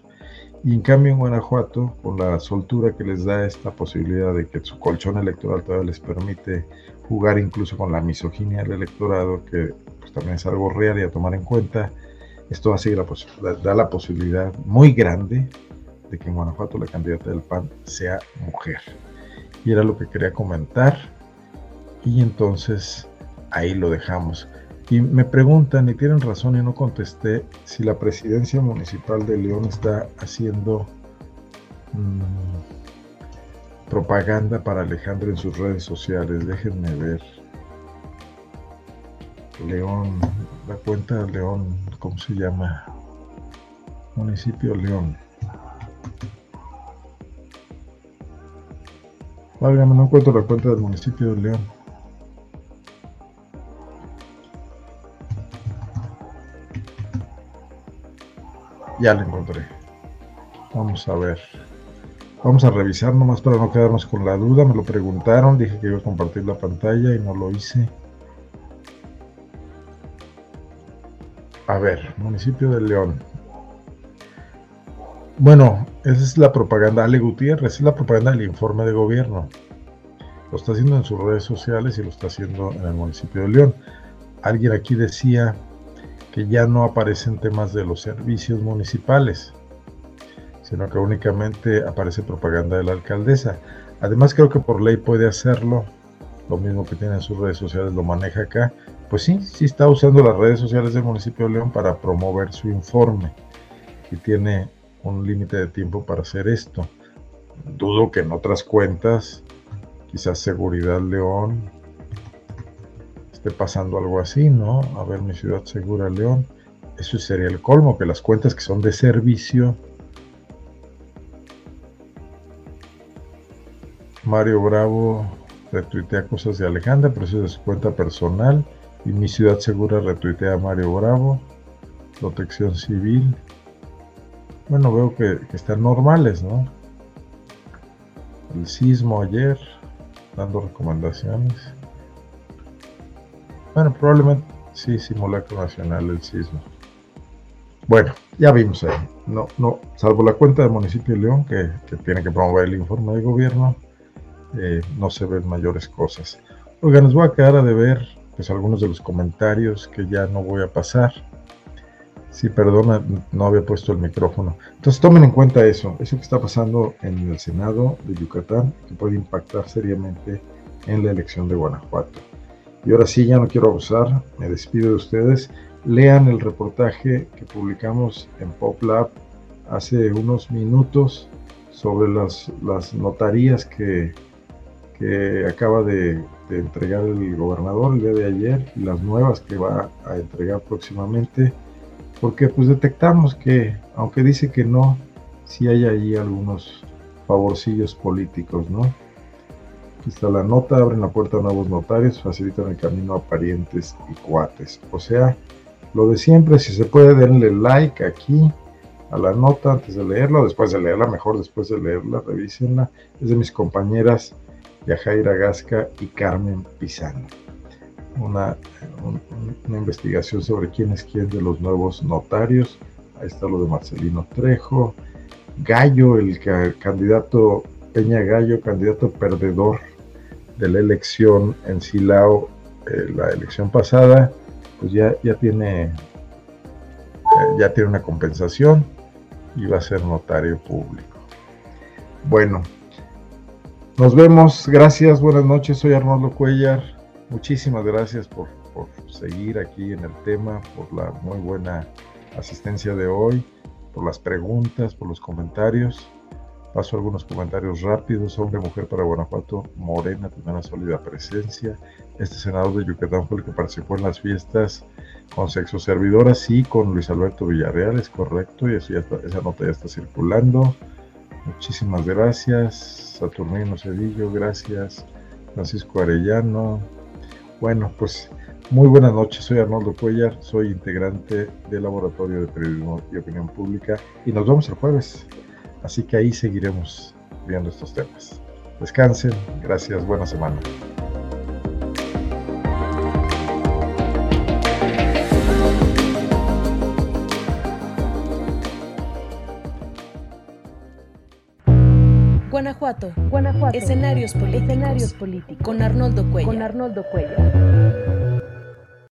Y en cambio en Guanajuato, con la soltura que les da esta posibilidad de que su colchón electoral todavía les permite jugar incluso con la misoginia del electorado, que pues, también es algo real y a tomar en cuenta, esto va a seguir la da la posibilidad muy grande de que en Guanajuato la candidata del PAN sea mujer. Y era lo que quería comentar. Y entonces ahí lo dejamos. Y me preguntan, y tienen razón y no contesté, si la presidencia municipal de León está haciendo mmm, propaganda para Alejandro en sus redes sociales. Déjenme ver. León, la cuenta de León, ¿cómo se llama? Municipio León. Válgame, no encuentro la cuenta del municipio de León. Ya la encontré. Vamos a ver. Vamos a revisar nomás para no quedarnos con la duda. Me lo preguntaron, dije que iba a compartir la pantalla y no lo hice. A ver, municipio de León. Bueno, esa es la propaganda. Ale Gutiérrez, es la propaganda del informe de gobierno. Lo está haciendo en sus redes sociales y lo está haciendo en el municipio de León. Alguien aquí decía que ya no aparecen temas de los servicios municipales, sino que únicamente aparece propaganda de la alcaldesa. Además creo que por ley puede hacerlo, lo mismo que tiene en sus redes sociales, lo maneja acá. Pues sí, sí está usando las redes sociales del municipio de León para promover su informe y tiene un límite de tiempo para hacer esto. Dudo que en otras cuentas, quizás Seguridad León, esté pasando algo así, ¿no? A ver, mi ciudad segura, León. Eso sería el colmo, que las cuentas que son de servicio. Mario Bravo retuitea cosas de Alejandra, pero eso es de su cuenta personal. Y mi ciudad segura retuitea a Mario Bravo. Protección civil. Bueno, veo que, que están normales, ¿no? El sismo ayer, dando recomendaciones. Bueno, probablemente sí, simulacro nacional el sismo. Bueno, ya vimos ahí. No, no, salvo la cuenta del municipio de León, que, tiene que promover el informe de gobierno, eh, no se ven mayores cosas. Oiga, nos voy a quedar a deber pues algunos de los comentarios que ya no voy a pasar. Sí, perdona, no había puesto el micrófono. Entonces tomen en cuenta eso, eso que está pasando en el Senado de Yucatán, que puede impactar seriamente en la elección de Guanajuato. Y ahora sí, ya no quiero abusar, me despido de ustedes. Lean el reportaje que publicamos en PopLab hace unos minutos sobre las, las notarías que, que acaba de, de, entregar el gobernador el día de ayer y las nuevas que va a entregar próximamente, porque pues detectamos que, aunque dice que no, sí hay ahí algunos favorcillos políticos, ¿no? Aquí está la nota, abren la puerta a nuevos notarios, facilitan el camino a parientes y cuates. O sea, lo de siempre, si se puede, denle like aquí a la nota antes de leerla, después de leerla, mejor después de leerla, revísenla. Es de mis compañeras Yajaira Gasca y Carmen Pizano. Una, un, una investigación sobre quién es quién de los nuevos notarios. Ahí está lo de Marcelino Trejo. Gallo, el candidato Peña Gallo, candidato perdedor de la elección en Silao, eh, la elección pasada, pues ya, ya tiene eh, ya tiene una compensación y va a ser notario público. Bueno, nos vemos, gracias, buenas noches, soy Arnoldo Cuellar, muchísimas gracias por, por seguir aquí en el tema, por la muy buena asistencia de hoy, por las preguntas, por los comentarios. Paso algunos comentarios rápidos. Hombre, mujer para Guanajuato, Morena tiene una sólida presencia. Este senador de Yucatán fue el que participó en las fiestas con sexo servidoras y con Luis Alberto Villarreal, es correcto, y así ya está, esa nota ya está circulando. Muchísimas gracias. Saturnino Cedillo, gracias. Francisco Arellano. Bueno, pues muy buenas noches, soy Arnoldo Cuellar, soy integrante del Laboratorio de Periodismo y Opinión Pública y nos vemos el jueves. Así que ahí seguiremos viendo estos temas. Descansen, gracias, buena semana. Guanajuato. Guanajuato. Escenarios políticos. Escenarios políticos. Con Arnoldo Cuellar. Con Arnoldo Cuellar.